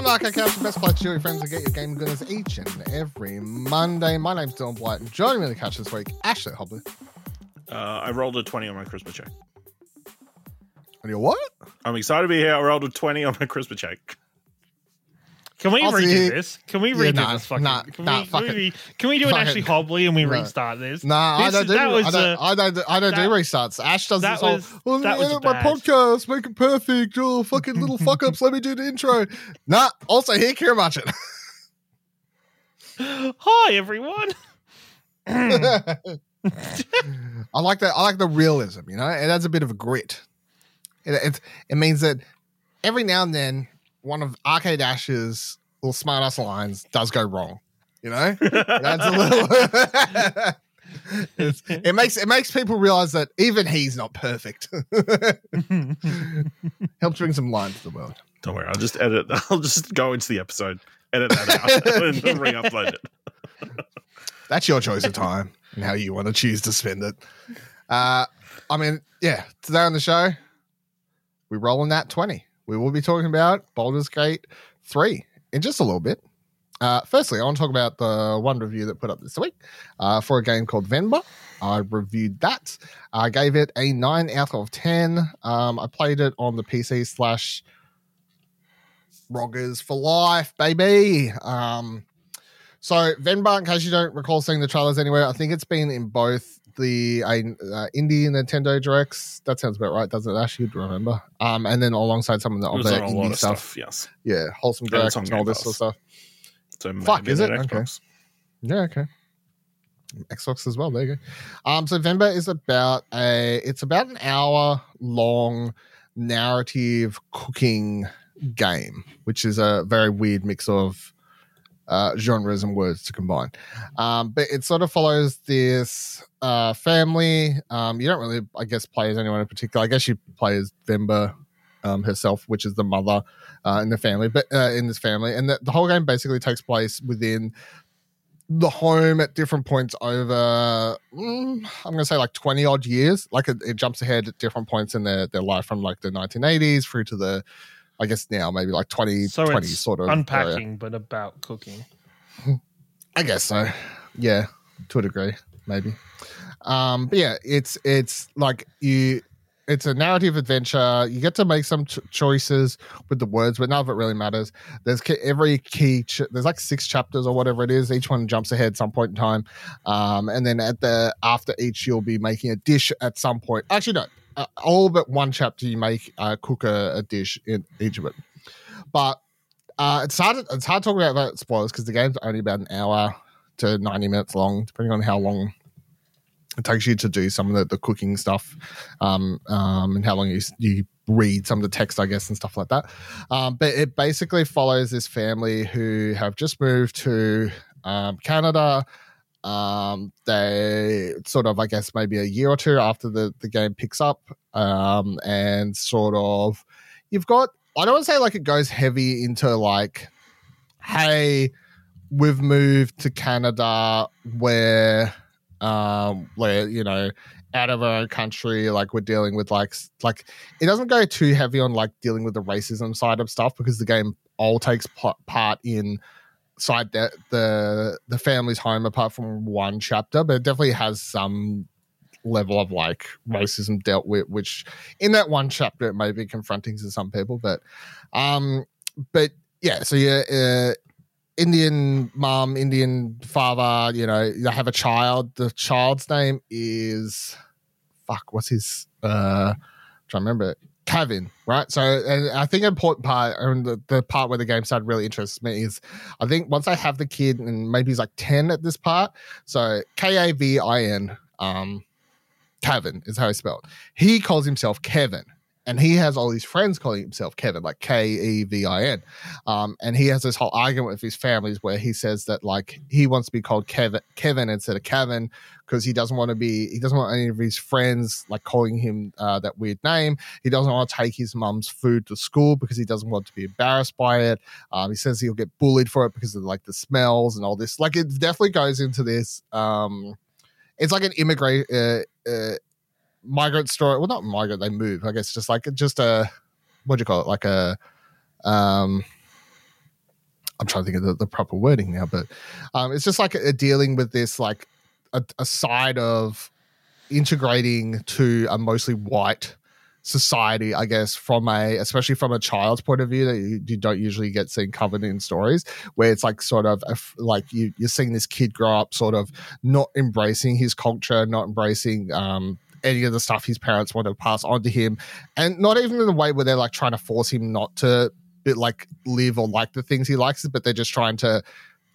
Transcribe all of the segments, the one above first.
On the Arcade Couch, the best place to your friends and get your game goodness each and every Monday. My name's Dylan Blight, and joining me on the couch this week, Ashley Hobley. Uh, I rolled a 20 on my charisma check. And you what? I'm excited to be here. I rolled a 20 on my charisma check. Can we I'll redo this? Can we Yeah, redo nah, this? Fucking, nah, can, nah, we, fuck can, it. we, can we do an Fuck Ashley it. Hobley and we No. restart this? Nah, I don't do. that was I don't. a- I don't. I don't do restarts. Ash does that this whole. was- Well, that was my bad. podcast, make it perfect. Oh, fucking little fuck ups. Let me do the intro. Nah. Also, here, Kira. Hi everyone. I like that. I like the realism. You know, it adds a bit of a grit. It it, it means that every now and then one of Arcade Ash's little smart ass lines does go wrong. You know, that's a little. It makes it makes people realize that even he's not perfect. Helps bring some lines to the world. Don't worry. I'll just edit. I'll just go into the episode, edit that out, and then re upload it. That's your choice of time and how you want to choose to spend it. Uh, I mean, yeah, today on the show, we roll in that 20. We will be talking about Baldur's Gate 3 in just a little bit. Uh, firstly, I want to talk about the one review that put up this week uh, for a game called Venba. I reviewed that. I gave it a 9 out of 10. Um, I played it on the PC slash Roggers for life, baby. Um, so Venba, in case you don't recall seeing the trailers anywhere, I think it's been in both the uh, indie Nintendo directs. That sounds about right, doesn't it? Ash, you'd remember. Um, and then alongside some of the other on a lot indie of stuff. stuff. Yes. Yeah, wholesome And direct and all this sort of stuff. So Fuck, is it? that Okay. Yeah, okay. Xbox as well. There you go. Um, so Venba is about a it's about an hour long narrative cooking game, which is a very weird mix of uh, genres and words to combine. Um, but it sort of follows this uh, family. Um, you don't really, I guess, play as anyone in particular. I guess you play as Venba um, herself, which is the mother uh, in the family, but uh, in this family, and the, the whole game basically takes place within the home at different points over mm, i'm going to say like 20 odd years like it, it jumps ahead at different points in their, their life from like the 1980s through to the i guess now maybe like 20 So 20 it's sort of area. unpacking, but about cooking. i guess so. Yeah to a degree maybe. Um but yeah it's it's like you it's a narrative adventure. You get to make some ch- choices with the words but none of it really matters. There's ki- every key ch- there's like six chapters or whatever it is. Each one jumps ahead some point in time. Um and then at the after each you'll be making a dish at some point. Actually no all but one chapter you make uh, cook a, a dish in each of it but uh it's hard it's hard to talk about, that spoilers because the game's only about an hour to 90 minutes long depending on how long it takes you to do some of the, the cooking stuff um, um, and how long you, you read some of the text, I guess, and stuff like that. Um, but it basically follows this family who have just moved to um, Canada. Um, they sort of, I guess, maybe a year or two after the, the game picks up, um, and sort of, you've got, I don't want to say like it goes heavy into like, hey, we've moved to Canada where um where you know out of our own country like we're dealing with like like it doesn't go too heavy on like dealing with the racism side of stuff because the game all takes p- part in side the, the the family's home apart from one chapter but it definitely has some level of like racism dealt with which in that one chapter it may be confronting to some people but um but yeah so yeah uh, Indian mom, Indian father, you know, they have a child. The child's name is fuck, what's his uh trying to remember it. Kevin, right? So and I think an important part and the, the part where the game started really interests me is I think once I have the kid and maybe he's like 10 at this part. So K-A-V-I-N, um Kevin is how he spelled. He calls himself Kevin. And he has all these friends calling himself Kevin, like K E V I N. Um, and he has this whole argument with his families where he says that like he wants to be called Kevin, Kevin instead of Kevin because he doesn't want to be he doesn't want any of his friends like calling him uh, that weird name. He doesn't want to take his mum's food to school because he doesn't want to be embarrassed by it. Um, he says he'll get bullied for it because of like the smells and all this. Like it definitely goes into this. Um, it's like an immigrant. Uh, uh, migrant story well not migrant they move i guess just like just a what do you call it? Like a um I'm trying to think of the, the proper wording now, but um, it's just like a, dealing with this like a, a side of integrating to a mostly white society, I guess, from a especially from a child's point of view that you, you don't usually get seen covered in stories, where it's like sort of a like you you're seeing this kid grow up, sort of not embracing his culture, not embracing um, any of the stuff his parents want to pass on to him, and not even in the way where they're like trying to force him not to like live or like the things he likes, but they're just trying to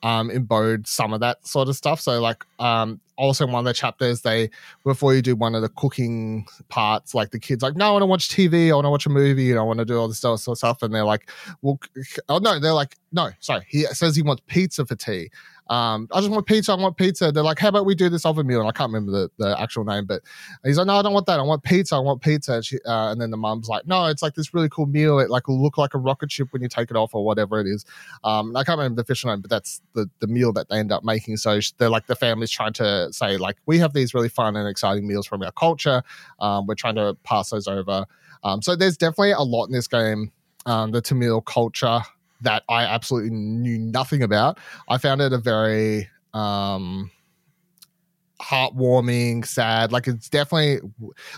um embode some of that sort of stuff. So like um also in one of the chapters they before you do one of the cooking parts, like the kids like, no, I want to watch TV, I want to watch a movie, I want to do all this sort of stuff. And they're like, well, oh no, they're like, no, sorry. He says he wants pizza for tea um, I just want pizza. I want pizza. They're like, how about we do this other meal? And I can't remember the, the actual name, but he's like, no, I don't want that. I want pizza. I want pizza. And, she, uh, and then the mom's like, no, it's like this really cool meal. It like will look like a rocket ship when you take it off or whatever it is. Um, I can't remember the official name, but that's the, the meal that they end up making. So they're like, the family's trying to say like, we have these really fun and exciting meals from our culture. Um, we're trying to pass those over. Um, so there's definitely a lot in this game. Um, the Tamil culture that I absolutely knew nothing about. I found it a very um heartwarming, sad. Like it's definitely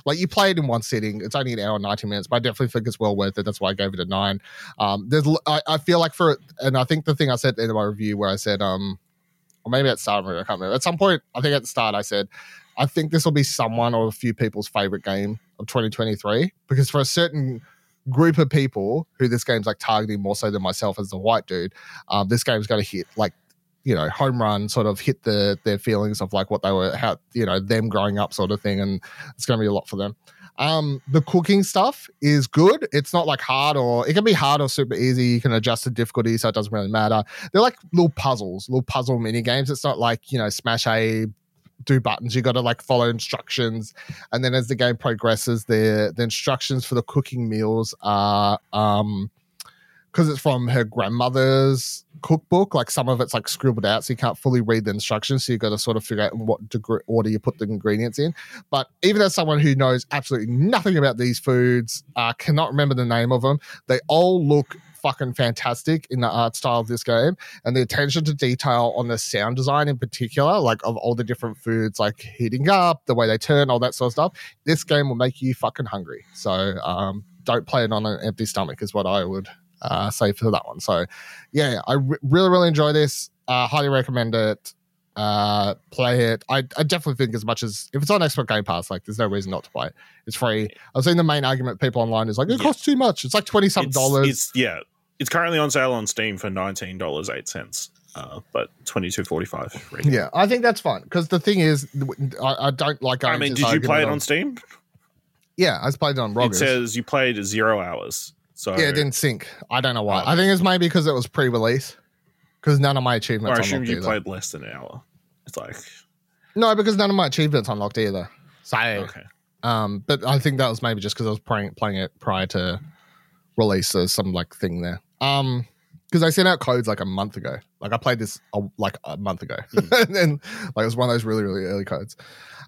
like you play it in one sitting. It's only an hour and 90 minutes, but I definitely think it's well worth it. That's why I gave it a nine. Um, there's I, I feel like for and I think the thing I said in my review where I said, um, or maybe at start, I can't remember. At some point, I think at the start I said, I think this will be someone or a few people's favorite game of 2023 because for a certain group of people who this game's like targeting more so than myself as the white dude, um, this game's going to hit like you know home run sort of hit the their feelings of like what they were how you know them growing up sort of thing and it's going to be a lot for them. Um the cooking stuff is good. It's not like hard or it can be hard or super easy. You can adjust the difficulty so it doesn't really matter. They're like little puzzles little puzzle mini games. It's not like you know smash a do buttons. You got to like follow instructions, and then as the game progresses, the the instructions for the cooking meals are um because it's from her grandmother's cookbook. Like some of it's like scribbled out, so you can't fully read the instructions. So you got to sort of figure out what degree, order you put the ingredients in. But even as someone who knows absolutely nothing about these foods, uh, cannot remember the name of them, they all look fucking fantastic in the art style of this game and the attention to detail on the sound design in particular, like of all the different foods, like heating up, the way they turn, all that sort of stuff. This game will make you fucking hungry. So um, don't play it on an empty stomach, is what I would uh, say for that one. So yeah, I re- really, really enjoy this. Uh, highly recommend it. Uh, play it. I, I definitely think as much as if it's on Xbox Game Pass, like there's no reason not to play it. It's free. I've seen the main argument people online is like it Yeah. costs too much. It's like twenty something dollars. it's yeah, it's currently on sale on Steam for nineteen dollars eight cents, uh, but twenty two forty five. Yeah, I think that's fine because the thing is, I, I don't like. I mean, did you play it argument on Steam? Yeah, I played it on It says you played zero hours. So yeah, it didn't sync. I don't know why. Oh. I think it's maybe because it was pre-release. Because none of my Or achievements I assume you either. played less than an hour. It's like No, because none of my achievements unlocked either. So, okay, um, but I think that was maybe just because I was playing playing it prior to release. There's some like thing there. Um, because I sent out codes like a month ago. Like I played this a, like a month ago, and then like it was one of those really really early codes.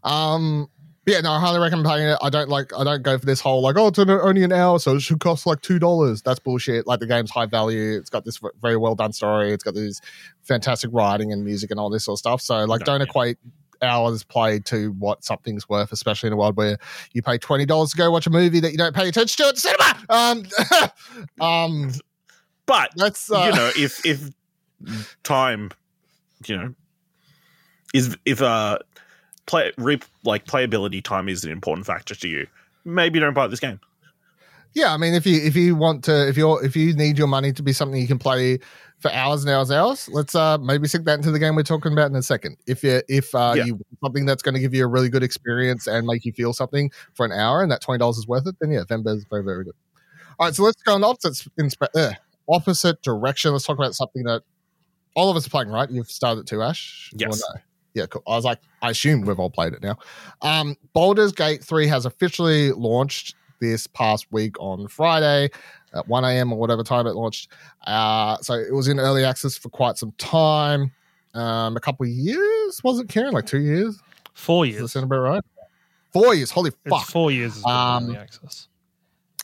Um, yeah, no, I highly recommend playing it. I don't like I don't go for this whole like oh it's an- only an hour, so it should cost like two dollars. That's bullshit. Like the game's high value. It's got this very well done story. It's got these fantastic writing and music and all this sort of stuff. So like, No, don't yeah. equate hours played to what something's worth, especially in a world where you pay twenty dollars to go watch a movie that you don't pay attention to at the cinema. Um, um, but that's uh, you know if if time, you know, is if uh play re, like playability time is an important factor to you, maybe don't buy this game. yeah. I mean, if you if you want to, if you're if you need your money to be something you can play for hours and hours and hours, let's uh maybe sink that into the game we're talking about in a second. If you if uh Yeah. you want something that's going to give you a really good experience and make you feel something for an hour, and that twenty dollars is worth it, then yeah, Venba is very very good. All right, so let's go in opposite inspe- uh, opposite direction. Let's talk about something that all of us are playing. Right, you've started too, Ash. Yes. no? Yeah, cool. I was like, I assume we've all played it now. Um, Baldur's Gate 3 has officially launched this past week on Friday at 1 a.m. or whatever time it launched. Uh, so it was in early access for quite some time. Um, a couple of years, was it, Ciaran? Like two years? Four Does that years. sound about right? Four years. Holy It's fuck. four years. Um, early access.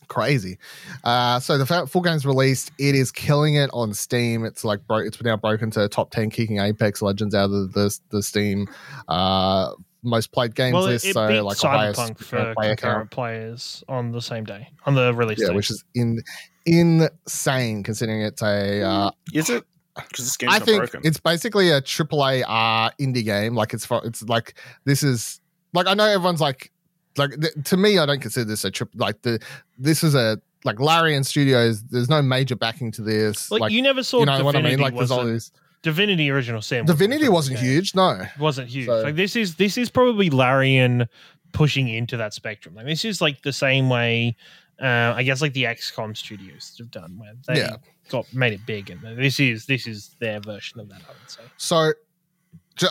Crazy. Uh, so the fa- full game's released. It is killing it on Steam. It's like bro- it's now broken to top ten, kicking Apex Legends out of the the Steam uh, most played games well, list. it so beat like Cyberpunk for player concurrent count. players on the same day on the release Yeah, day. which is in insane considering it's a. Uh, Is it? Because this game's I think broken. it's basically a AAA uh, indie game. Like it's for, it's like this is like I know everyone's like like th- to me I don't consider this a trip like the this is a like Larian Studios. There's no major backing to this. like, like you never saw you know what I mean? Like there's all these Divinity Original Sin. Divinity wasn't huge. No, it wasn't huge. So- Like this is this is probably Larian pushing into that spectrum. Like this is like the same way uh, I guess like the XCOM studios have done where they Yeah. got made it big and this is this is their version of that, I would say. So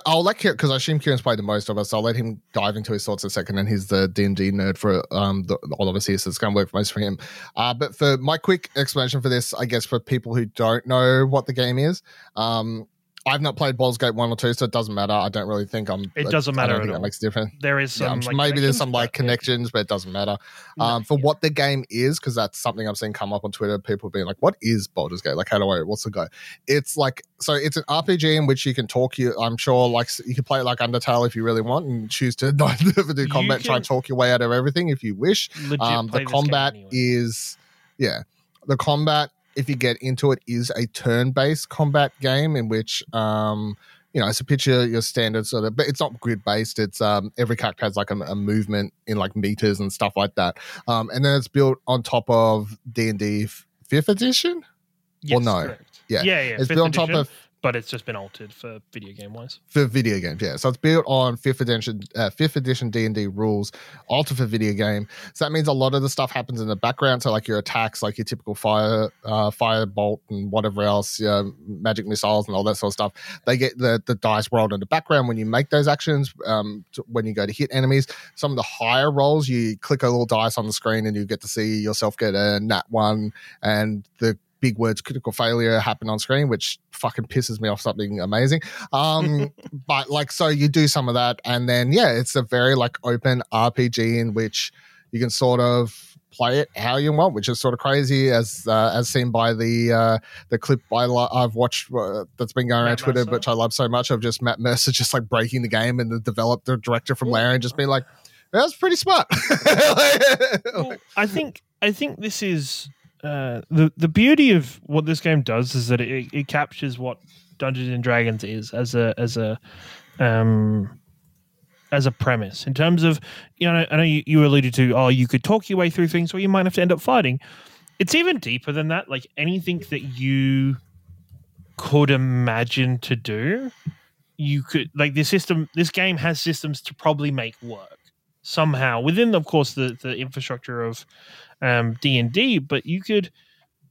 I'll let Ciaran because I assume Ciaran's played the most of us. So I'll let him dive into his thoughts in a second, and he's the D and D nerd for um the, all of us here, so it's going to work most for him. Uh, but for my quick explanation for this, I guess for people who don't know what the game is, um. I've not played Baldur's Gate one or two, so it doesn't matter. I don't really think I'm. It doesn't I matter don't at think all. that makes a difference. There is some I'm like, maybe there's some like connections, but it doesn't matter. No, Um, for yeah. what the game is, because that's something I've seen come up on Twitter. People being like, "What is Baldur's Gate? Like, how do I? What's the go?" It's like so. It's an RPG in which you can talk. You, I'm sure, like you can play it like Undertale if you really want, and choose to not never do combat. Try and talk your way out of everything if you wish. Legit Um, the combat anyway. is, yeah, the combat. If you get into it, is a turn-based combat game in which, um, you know, it's a picture your standard sort of, but it's not grid-based. It's um, every character has like a, a movement in like meters and stuff like that, um, and then it's built on top of D and D fifth edition. Yes, no. correct. Yeah. yeah, yeah. it's built on top edition, of but it's just been altered for video game wise. for video games yeah. So it's built on fifth edition uh, fifth edition d&d rules altered for video game. So that means a lot of the stuff happens in the background. So like your attacks like your typical fire uh fire bolt and whatever else yeah, magic missiles and all that sort of stuff. They get the the dice rolled in the background when you make those actions um t- when you go to hit enemies. Some of the higher rolls you click a little dice on the screen and you get to see yourself get a nat one and the big words critical failure happen on screen which fucking pisses me off something amazing. Um but like so you do some of that and then yeah it's a very like open rpg in which you can sort of play it how you want which is sort of crazy as uh, as seen by the uh the clip I lo- i've watched uh, that's been going around Matt twitter Mercer? which i love so much. Of just matt mercer just like breaking the game and the developer the director from larian just being like that's pretty smart. Well, I think I think this is uh, the the beauty of what this game does is that it, it captures what Dungeons and Dragons is as a as a um as a premise in terms of you know I know you, you alluded to oh you could talk your way through things or you might have to end up fighting. It's even deeper than that. Like anything that you could imagine to do, you could like this system. This game has systems to probably make work somehow within, of course, the the infrastructure of D and D. But you could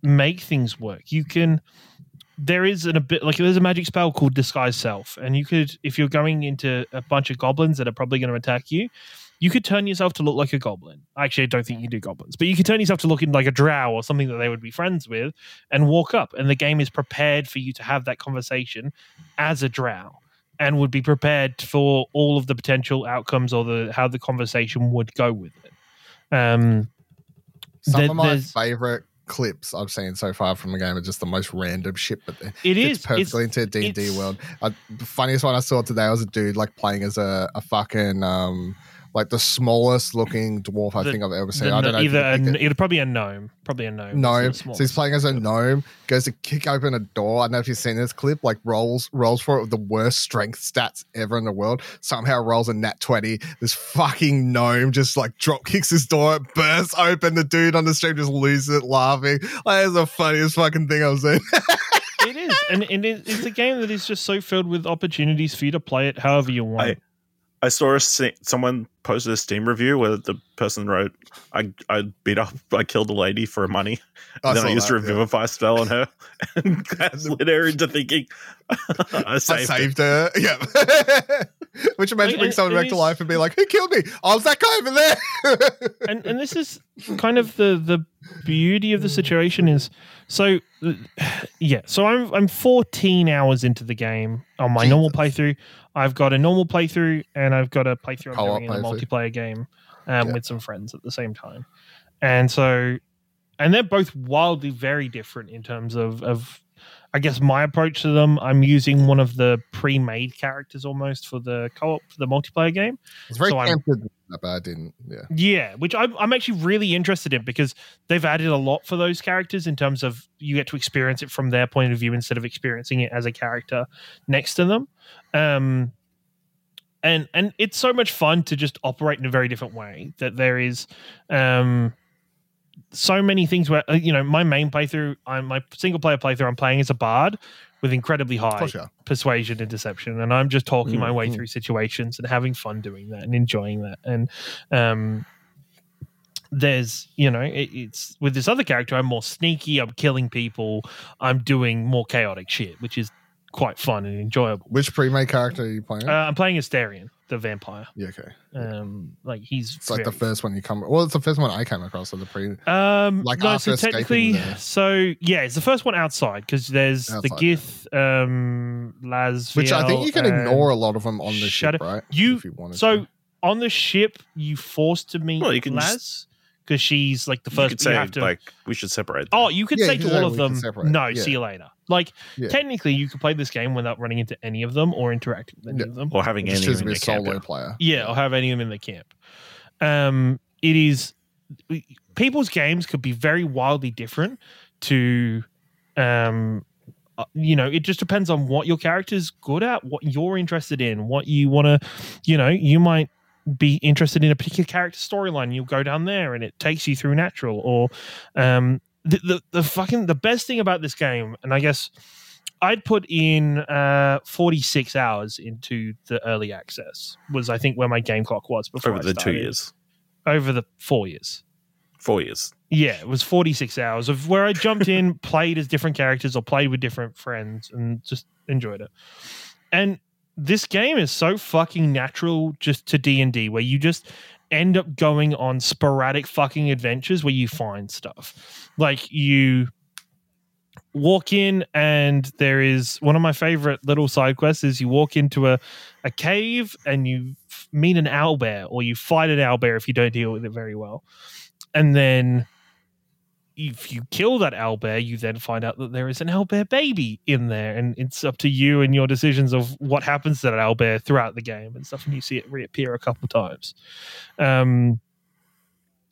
make things work. You can. There is an, a bit like there's a magic spell called disguise self, and you could if you're going into a bunch of goblins that are probably going to attack you. You could turn yourself to look like a goblin. Actually, I don't think you do goblins, but you could turn yourself to look in like a drow or something that they would be friends with, and walk up. And the game is prepared for you to have that conversation as a drow and would be prepared for all of the potential outcomes or the how the conversation would go with it. Um, some there- of my favorite clips i've seen so far from the game are just the most random shit but it it's is perfectly into a D&D world. Uh, the funniest one I saw today was a dude like playing as a, a fucking um like the smallest looking dwarf I The- think I've ever the seen. I don't know. either can a, it. it'd probably a gnome, probably a gnome. gnome. So he's playing as a gnome, goes to kick open a door. I don't know if you've seen this clip, like rolls rolls for it with the worst strength stats ever in the world. Somehow rolls a nat 20. This fucking gnome just like drop kicks his door, it bursts open. The dude on the stream just loses it laughing. Like, that's the funniest fucking thing I've seen. it is, and, and it's a game that is just so filled with opportunities for you to play it however you want. I- I saw a, someone posted a Steam review where the person wrote, "I I beat up, I killed a lady for money, and then I used that, a yeah. revivify spell on her, and that led her into thinking I I saved, her." saved her. Yeah. Which imagine Like, bring someone back to life and be like, who killed me? Oh, it's that guy over there. and and this is kind of the the beauty of the situation is so yeah so i'm i'm 14 hours into the game on my normal playthrough i've got a normal playthrough and i've got a playthrough i'm doing in a multiplayer game um, Yeah. with some friends at the same time and so and they're both wildly very different in terms of of I guess my approach to them. I'm using one of the pre-made characters almost for the co-op, for the multiplayer game. It's very So tempted, but I didn't. Yeah. Yeah, which I'm, I'm actually really interested in because they've added a lot for those characters in terms of you get to experience it from their point of view instead of experiencing it as a character next to them. Um, and and it's so much fun to just operate in a very different way. That there is um, so many things where uh, you know my main playthrough, I'm my single player playthrough. I'm playing as a bard with incredibly high yeah. persuasion and deception and i'm just talking my way Mhm. through situations and having fun doing that and enjoying that and um there's you know it, it's with this other character i'm more sneaky i'm killing people i'm doing more chaotic shit which is quite fun and enjoyable Which pre-made character are you playing? uh, i'm playing Astarion, the vampire yeah, okay. um like he's It's like the first one you come. Well, it's the first one I came across of the pre. Um, Like no, after so technically, there. so yeah, it's the first one outside because there's the Outside, yeah. Gith, um, Las, Which I think you can ignore a lot of them on the Shadow- ship, right? You- if you wanted So to. on the ship, you forced to meet Well, you can Laz because she's like the you first. could You, say have to. like we should separate. oh, you could Yeah, say you to all of them, "No, Yeah. see you later." Like Yeah. technically, you could play this game without running into any of them or interacting with any Yeah. of them. or having just any choose in be the a solo camp. player. Yeah, or have any of them in the camp. Um, it is people's games could be very wildly different to, um, uh, you know, it just depends on what your character's good at, what you're interested in, what you want to, you know, you might be interested in a particular character storyline. You'll go down there, and it takes you through natural. Or, um, the the, the fucking the best thing about this game, and I guess. I'd put in uh, 46 hours into the early access. Was I think where my game clock was before over the two years, Over the four years. four years. Yeah, it was 46 hours of where I jumped in, played as different characters or played with different friends and just enjoyed it. And this game is so fucking natural just to D&D where you just end up going on sporadic fucking adventures where you find stuff. Like you walk in and there is one of my favorite little side quests is you walk into a, a cave and you meet an owl bear or you fight an owl bear if you don't deal with it very well and then if you kill that owlbear you then find out that there is an owlbear baby in there and it's up to you and your decisions of what happens to that owlbear throughout the game and stuff and you see it reappear a couple times. Um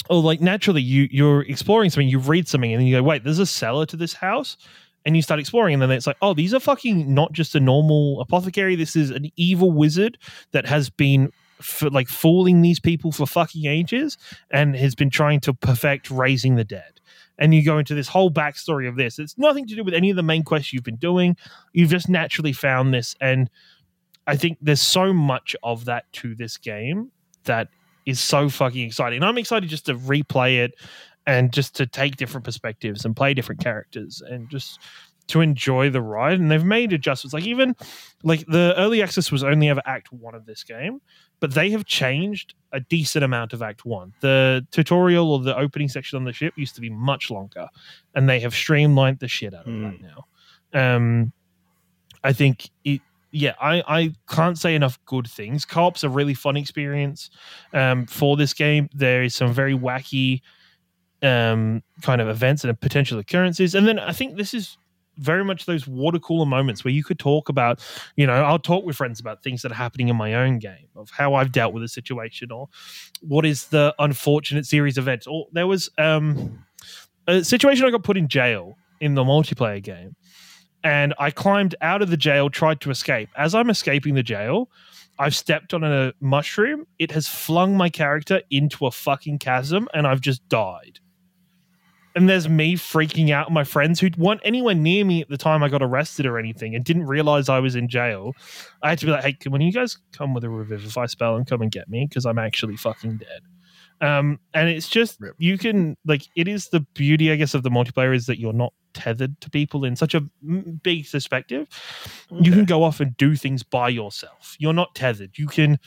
or like naturally you you're exploring something you read something and you go wait there's a cellar to this house? And you start exploring and then it's like oh these are fucking not just a normal apothecary. This is an evil wizard that has been for like fooling these people for fucking ages and has been trying to perfect raising the dead and you go into this whole backstory of this it's nothing to do with any of the main quests you've been doing you've just naturally found this and i think there's so much of that to this game that is so fucking exciting. And I'm excited just to replay it and just to take different perspectives and play different characters and just to enjoy the ride. And they've made adjustments. Like even like the early access was only ever act one of this game, but they have changed a decent amount of act one. The tutorial or the opening section on the ship used to be much longer, and they have streamlined the shit out of Hmm. that now. Um I think it yeah, I, I can't say enough good things. Co-op's a really fun experience um, for this game. There is some very wacky um, kind of events and potential occurrences. And then I think this is very much those water cooler moments where you could talk about, you know, I'll talk with friends about things that are happening in my own game, of how I've dealt with a situation, or what is the unfortunate series of events. Or there was um, a situation I got put in jail in the multiplayer game and I climbed out of the jail, tried to escape. As I'm escaping the jail, I've stepped on a mushroom. It has flung my character into a fucking chasm, and I've just died. And there's me freaking out. My friends who weren't anywhere near me at the time I got arrested or anything and didn't realize I was in jail. I had to be like, hey, can, when you guys come with a revivify spell and come and get me because I'm actually fucking dead. Um, and it's just you can like it is the beauty, I guess, of the multiplayer is that you're not tethered to people in such a big perspective. You can go off and do things by yourself. You're not tethered. You can.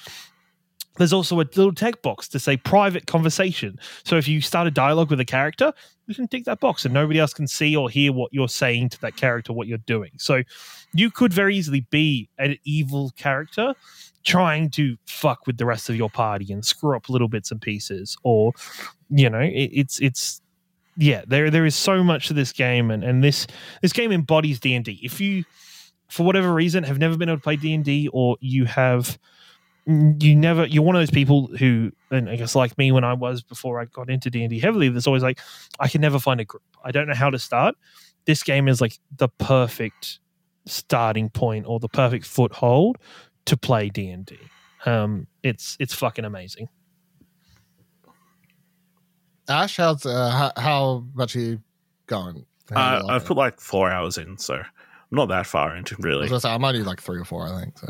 There's also a little tech box to say private conversation. So if you start a dialogue with a character, you can tick that box and nobody else can see or hear what you're saying to that character, what you're doing. So you could very easily be an evil character trying to fuck with the rest of your party and screw up little bits and pieces or you know it, it's it's yeah, there there is so much to this game, and and this this game embodies D and D. If you, for whatever reason, have never been able to play D and D, or you have you never you're one of those people who and i guess like me when i was before i got into d&d heavily there's always like i can never find a group i don't know how to start this game is like the perfect starting point or the perfect foothold to play d&d um it's it's fucking amazing Ash, how's uh, how, how much are you going? How do you Uh, I've it? put like four hours in, so I'm not that far into really. was gonna say, I'm only like three or four, I think. So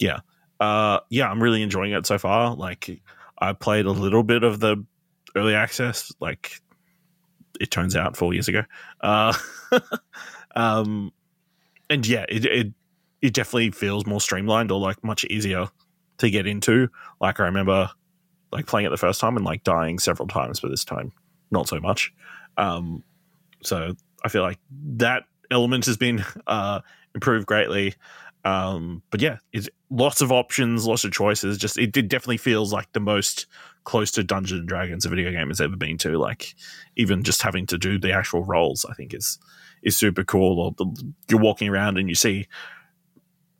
yeah uh yeah i'm really enjoying it so far. Like i played a little bit of the early access like it turns out four years ago. Uh um and yeah it, it it definitely feels more streamlined or like much easier to get into. Like i remember like playing it the first time and like dying several times but this time. Not so much. Um so i feel like that element has been uh improved greatly um, but yeah, it's lots of options, lots of choices. Just it, it definitely feels like the most close to Dungeons and Dragons a video game has ever been to. Like even just having to do the actual roles, I think is is super cool. Or the, you're walking around and you see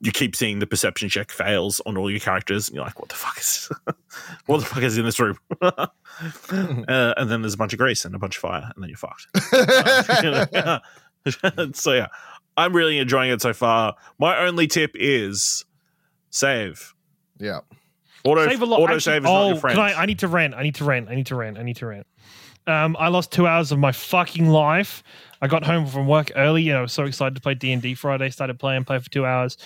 you keep seeing the perception check fails on all your characters, and you're like, "What the fuck is what the fuck is in this room?" uh, and then there's a bunch of grease and a bunch of fire, and then you're fucked. Uh, so yeah, I'm really enjoying it so far. My only tip is save. yeah, Auto save a lot. auto Actually, save is oh, not your friend. Can I, I need to rant. I need to rant. I need to rant. I need to rant. Um, I lost two hours of my fucking life. I got home from work early. and I was so excited to play D and D Friday. Started playing, play for two hours.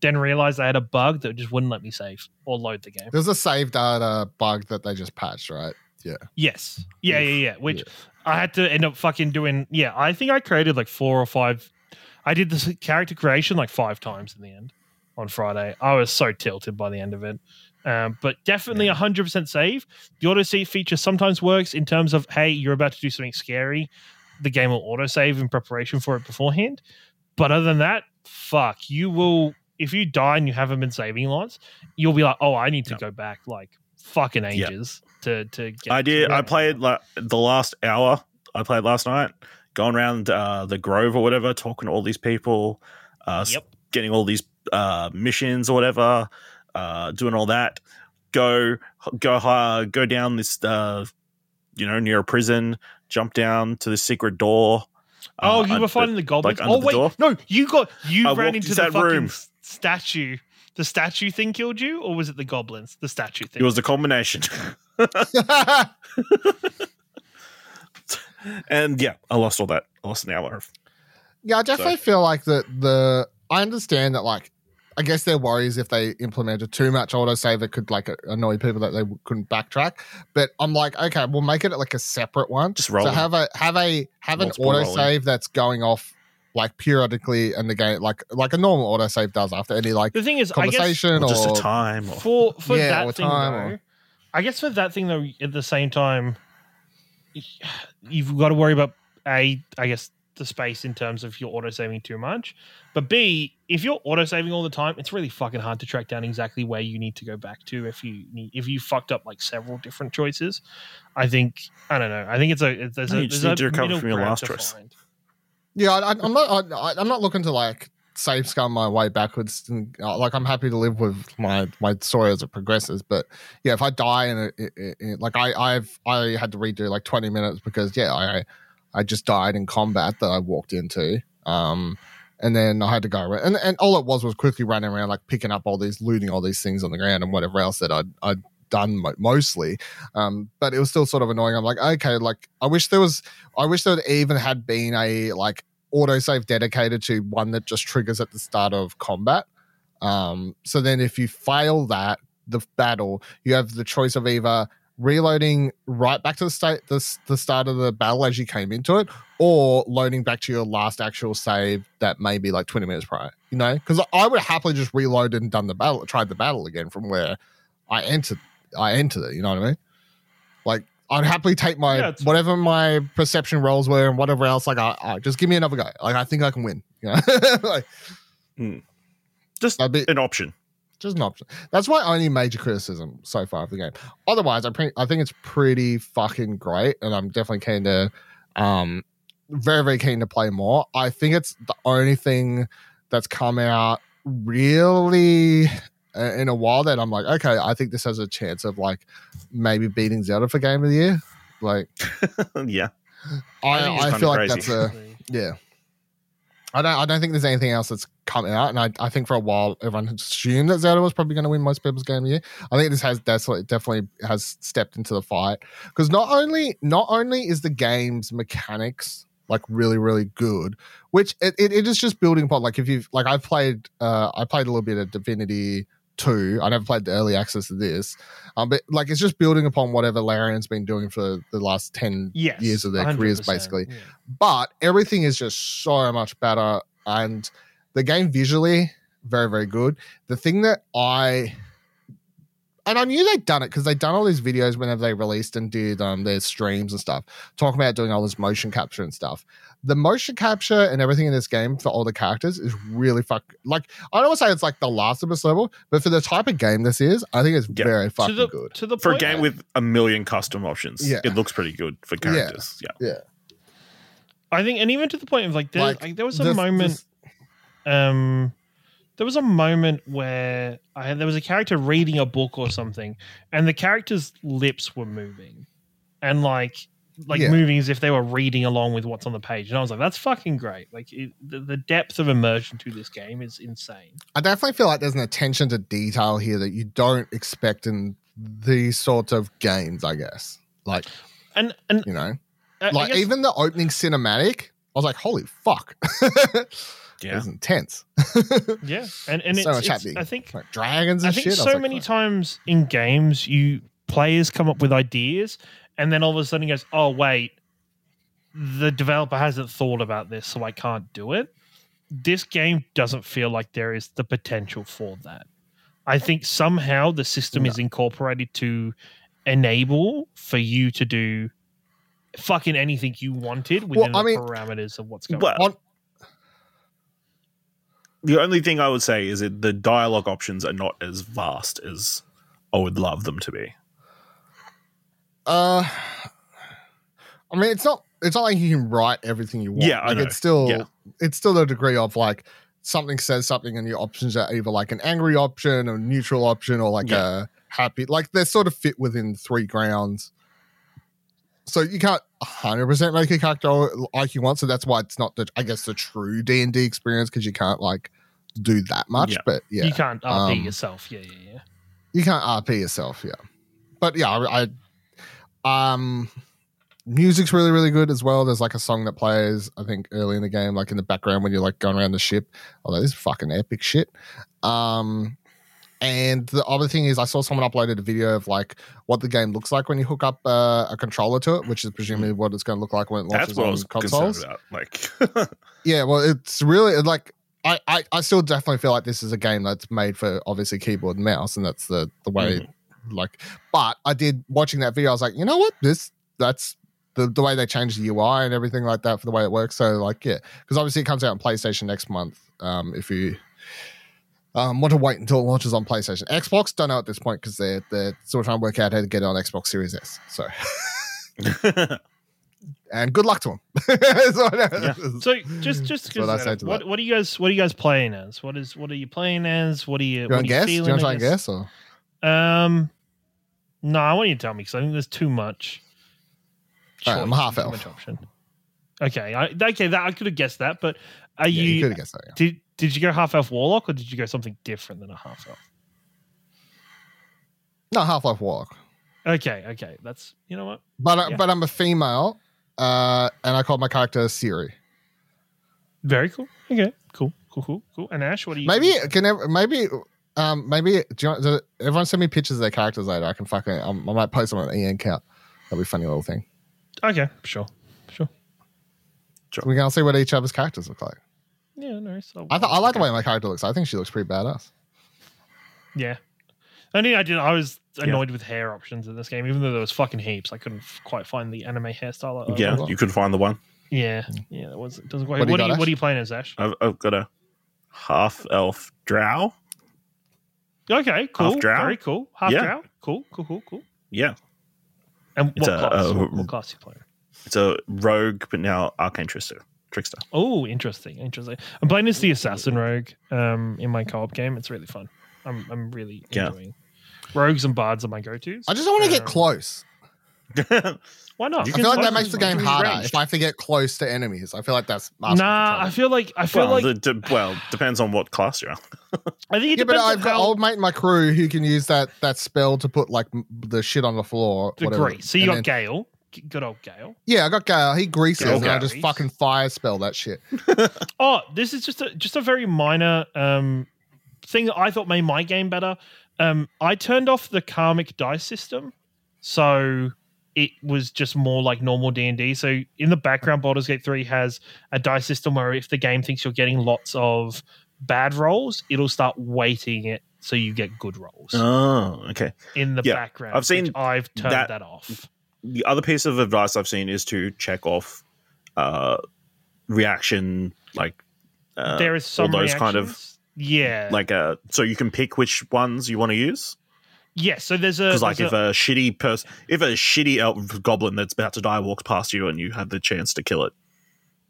Then realized I had a bug that just wouldn't let me save or load the game. there's a save data bug that they just patched, right? Yeah. Yes. Yeah, yeah, yeah. Which Yeah. I had to end up fucking doing. Yeah, I think I created like four or five. I did this character creation like five times in the end on Friday. I was so tilted by the end of it. Um, but definitely a 100% save. The auto save feature sometimes works in terms of, hey, you're about to do something scary. The game will auto save in preparation for it beforehand. But other than that, fuck, you will. If you die and you haven't been saving lots, you'll be like, oh, I need to Yeah. go back like fucking Yeah. ages to to get. I did. I played like the last hour. I played last night, going around uh, the Grove or whatever, talking to all these people, uh, Yep. getting all these uh, missions or whatever, uh, doing all that. Go, go, uh, go down this, uh, you know, near a prison. Jump down to the secret door. Oh, uh, you were fighting the goblins. under oh wait, door? no, you got you I ran into the fucking room. statue. The statue thing killed you, or was it the goblins? The statue thing. It was the combination. and yeah, I lost all that. I lost an hour. of- Yeah, I definitely feel like that the I understand that like I guess their worries if they implemented too much autosave it could like annoy people that they couldn't backtrack. But I'm like, okay, we'll make it like a separate one. Just roll So have a have a have an Multiple rolling. autosave that's going off like periodically and the game like like a normal autosave does after any like the thing is, I guess conversation Or just a time. Or, for for Yeah, or that thing time though, or- I guess for that thing though, at the same time, you've got to worry about a, I guess the space in terms of your auto saving too much, but b if you're auto saving all the time, it's really fucking hard to track down exactly where you need to go back to if you need if you fucked up like several different choices. I think I don't know. I think it's a it- there's No, a you just there's need a to recover middle from your last choice. find. Yeah, I, I'm not. I, I'm not looking to like scum my way backwards. Uh, like I'm happy to live with my my story as it progresses. But yeah, if I die and like I I've I had to redo like 20 minutes because yeah I I just died in combat that I walked into. Um, and then I had to go around, and, and all it was was quickly running around, like picking up all these, looting all these things on the ground and whatever else that I'd, I'd done mo- mostly. Um, but it was still sort of annoying. I'm like, okay, like I wish there was, I wish there even had been a like autosave dedicated to one that just triggers at the start of combat. Um, so then if you fail that, the battle, you have the choice of either reloading right back to the state the, the start of the battle as you came into it or loading back to your last actual save that may be like 20 minutes prior you know because i would happily just reloaded and done the battle tried the battle again from where i entered i entered it you know what i mean i'd happily take my Yeah, whatever my perception rolls were and whatever else like I, I just give me another go like i think i can win you know like just that'd be an option. just an option. That's my only major criticism so far of the game. Otherwise, I pre- I think it's pretty fucking great, and I'm definitely keen to Um, very very keen to play more. I think it's the only thing that's come out really in a while that I'm like, okay, I think this has a chance of like maybe beating Zelda for Game of the Year. Like, yeah. I, think it's I, feel like crazy. that's a yeah. I don't. I don't think there's anything else that's coming out, and I, I think for a while everyone assumed that Zelda was probably going to win most people's game of the year. I think this has definitely definitely has stepped into the fight because not only not only is the game's mechanics like really really good, which it, it, it is just building upon. Like if you've like I've played uh I played a little bit of Divinity two. I never played the early access of this, um, but like it's just building upon whatever Larian's been doing for the last ten Yes, years of their careers, 100%, basically yeah. but everything is just so much better and the game visually very very good the thing that i and i knew they'd done it because they'd done all these videos whenever they released and did um, their streams and stuff talking about doing all this motion capture and stuff the motion capture and everything in this game for all the characters is really fuck like i don't want to say it's like the last of us level but for the type of game this is i think it's Yeah. very To fucking the good to the For a point game with a million custom options, Yeah. it looks pretty good for characters. Yeah. yeah I think, and even to the point of like, there, Like, like, there was a moment. this- um there was a moment where I had, there was a character reading a book or something, and the character's lips were moving, and like like Yeah. moving as if they were reading along with what's on the page. And I was like, that's fucking great. Like it, the, the depth of immersion to this game is insane. I definitely feel like there's an attention to detail here that you don't expect in these sorts of games, I guess. Like, And and you know, I like guess- even the opening cinematic, I was like, holy fuck. It Yeah. was intense. yeah, and and so it's, it's- I think Like dragons I think shit. I so like, many times in games, you players come up with ideas, and then all of a sudden goes, "Oh wait, the developer hasn't thought about this, so I can't do it." This game doesn't feel like there is the potential for that. I think somehow the system No. is incorporated to enable for you to do fucking anything you wanted within I the mean- parameters of what's going Well, on. The only thing I would say is that the dialogue options are not as vast as I would love them to be. Uh, I mean, it's not. It's not like you can write everything you want. Yeah, I like know. it's still. Yeah. It's still a degree of like something says something, and your options are either like an angry option, or neutral option, or like Yeah. a happy. Like they're sort of fit within three grounds. So you can't 100 percent make a character like you want. So that's why it's not the, I guess, the true D and D experience because you can't like do that much. Yeah. But yeah, You can't RP Um, yourself. Yeah, yeah, yeah. you can't RP yourself, yeah. But yeah, I, I um music's really, really good as well. There's like a song that plays, I think, early in the game, like in the background when you're like going around the ship. Although this is fucking epic shit. Um and the other thing is I saw someone uploaded a video of like what the game looks like when you hook up uh, a controller to it, which is presumably what it's going to look like when it That's launches what I on was consoles. about. Like, Yeah, well, it's really like I, I I still definitely feel like this is a game that's made for obviously keyboard and mouse, and that's the the way. Like, but I did watching that video. I was like, you know what, this that's the the way they changed the UI and everything like that for the way it works. So like, yeah, because obviously it comes out on PlayStation next month. Um, if you um, want to wait until it launches on PlayStation, Xbox don't know at this point because they're they're still trying to work out how to get it on Xbox Series S. So, and good luck to them. Yeah. So just just what I say to what, that. what are you guys what are you guys playing as? What is what are you playing as? What are you? You want to guess? Do you want to try and guess or? Um, no, I want you to tell me because I think there's too much. Alright, I'm half elf. much option. Okay, I, okay, that I could have guessed that, but are Yeah, you you, could have guessed that. Yeah. did did you go half elf warlock or did you go something different than a half elf? No, Half elf Warlock. Okay, okay, that's you know what. But uh, Yeah. but I'm a female, uh, and I called my character Siri. Very cool. Okay, cool, cool, cool, cool. And Ash, what do you? Maybe can ev- maybe um maybe do you want, does everyone send me pictures of their characters later? I can fucking um, I might post them on EN count. That'll be a funny little thing. Okay, sure, sure. sure. We can all see what each other's characters look like. Yeah, no. So I th- I like the way my character looks. I think she looks pretty badass. Yeah. Only I did. I was annoyed with hair options in this game, even though there was fucking heaps. I couldn't f- quite find the anime hairstyle. I yeah, you could find the one. yeah, yeah. That was it doesn't quite. What What, do you are you got, What are you playing as Ash? I've, I've got a half elf drow. Okay, cool. Half drow? Very cool. Half Yeah. drow. Cool, cool, cool, cool. Yeah, And what a- class? a- what, what class you playing? It's a rogue, but now arcane trickster. Trickster. Oh, interesting, interesting. I'm playing as the assassin rogue um, in my co-op game. It's really fun. I'm I'm really Yeah. enjoying. Rogues and bards are my go-tos. I just don't want to get Um, close. Why not? I can feel like that makes the game harder ranged. if I have to get close to enemies. I feel like that's asking for Nah. I feel like I feel well, like the, de- well, depends on what class you're on. I think it yeah, but depends on I've got how old mate in my crew who can use that that spell to put like m- the shit on the floor. the great. So you And got then- Gale, G- good old Gale. Yeah, I got Gale. He greases, Gale and I just fucking fire spell that shit. Oh, this is just a just a very minor um thing that I thought made my game better. Um, I turned off the karmic dice system, so it was just more like normal D and D. So in the background, Baldur's Gate Three has a dice system where if the game thinks you're getting lots of bad rolls, it'll start weighting it so you get good rolls Oh, okay. in the yeah, background. I've seen I've turned that- that, off. The other piece of advice I've seen is to check off uh, reaction, like uh, there is some all those kind of reactions. Yeah, like uh, so you can pick which ones you want to use. yes. So there's a Because like if a shitty person, if a shitty elf goblin that's about to die walks past you and you have the chance to kill it,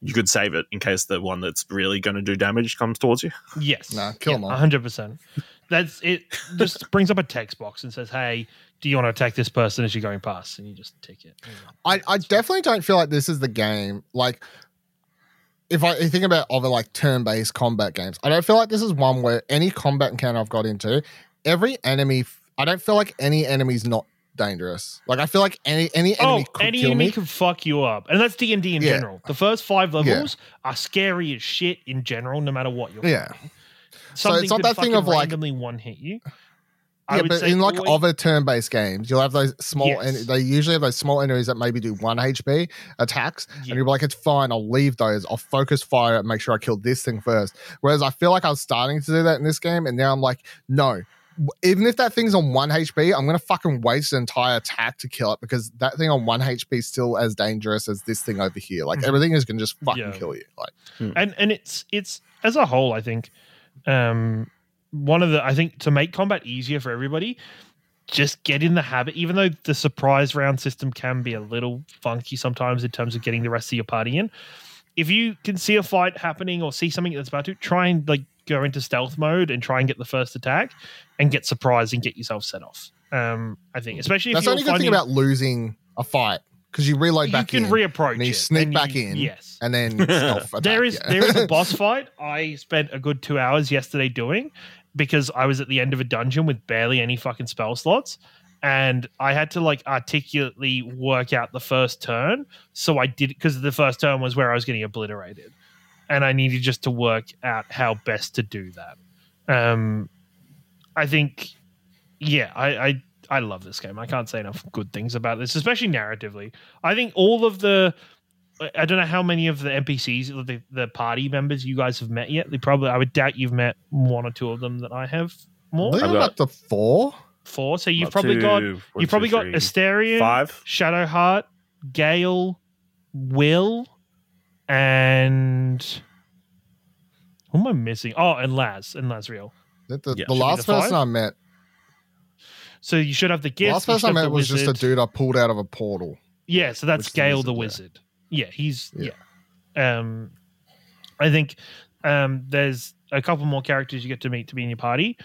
you could save it in case the one that's really going to do damage comes towards you. Yes. Nah, kill 'em all. hundred percent. That's it. Just brings up a text box and says, "Hey, do you want to attack this person as you're going past?" And you just tick it. I, I definitely don't feel like this is the game. Like, if I think about other like turn-based combat games, I don't feel like this is one where any combat encounter I've got into, every enemy, I don't feel like any enemy's not dangerous. Like, I feel like any any Oh, enemy could any enemy me. can fuck you up, and that's D and D in Yeah. general. The first five levels are scary as shit in general, no matter what you're. Yeah. fighting. So it's not that thing of, like- randomly one hit you. I Yeah, but in like always- other turn-based games, you'll have those small. Yes. En- they usually have those small enemies that maybe do one HP attacks, Yeah. and you're like, "It's fine. I'll leave those. I'll focus fire and make sure I kill this thing first. Whereas I feel like I was starting to do that in this game, and now I'm like, no. Even if that thing's on one HP, I'm gonna fucking waste an entire attack to kill it because that thing on one HP is still as dangerous as this thing over here. Like Mhm. everything is gonna just fucking Yeah. kill you. Like and and it's it's as a whole i think um one of the i think to make combat easier for everybody just get in the habit even though the surprise round system can be a little funky sometimes in terms of getting the rest of your party in if you can see a fight happening or see something that's about to try and like go into stealth mode and try and get the first attack and get surprised and get yourself set off. Um i think especially if that's the you're only good thing about losing a fight because you reload back in. you can in reapproach and you it, sneak and back you- in. yes and then stealth attack, there is yeah. there is a boss fight I spent a good two hours yesterday doing because I was at the end of a dungeon with barely any fucking spell slots. And I had to like articulately work out the first turn. So I did because the first turn was where I was getting obliterated. And I needed just to work out how best to do that. Um I think yeah, I, I I love this game. I can't say enough good things about this, especially narratively. I think all of the I- I don't know how many of the NPCs, the, the party members you guys have met yet. They probably, I would doubt you've met one or two of them that I have more. I think I've I'm got- up to four. Four. So you've probably to got, one, you've probably two, got three, Astarion, five. Shadowheart, Gale, Wyll, and who am I missing? Oh, and Laz and Lazriel. The, the, Yeah. the last the person? I met, So you should have the the gith. last person I met the was just a dude I pulled out of a portal. Yeah, so that's Which is the Gale wizard, the yeah. wizard. Yeah, he's Yeah. yeah. Um, I think um, there's a couple more characters you get to meet to be in your party.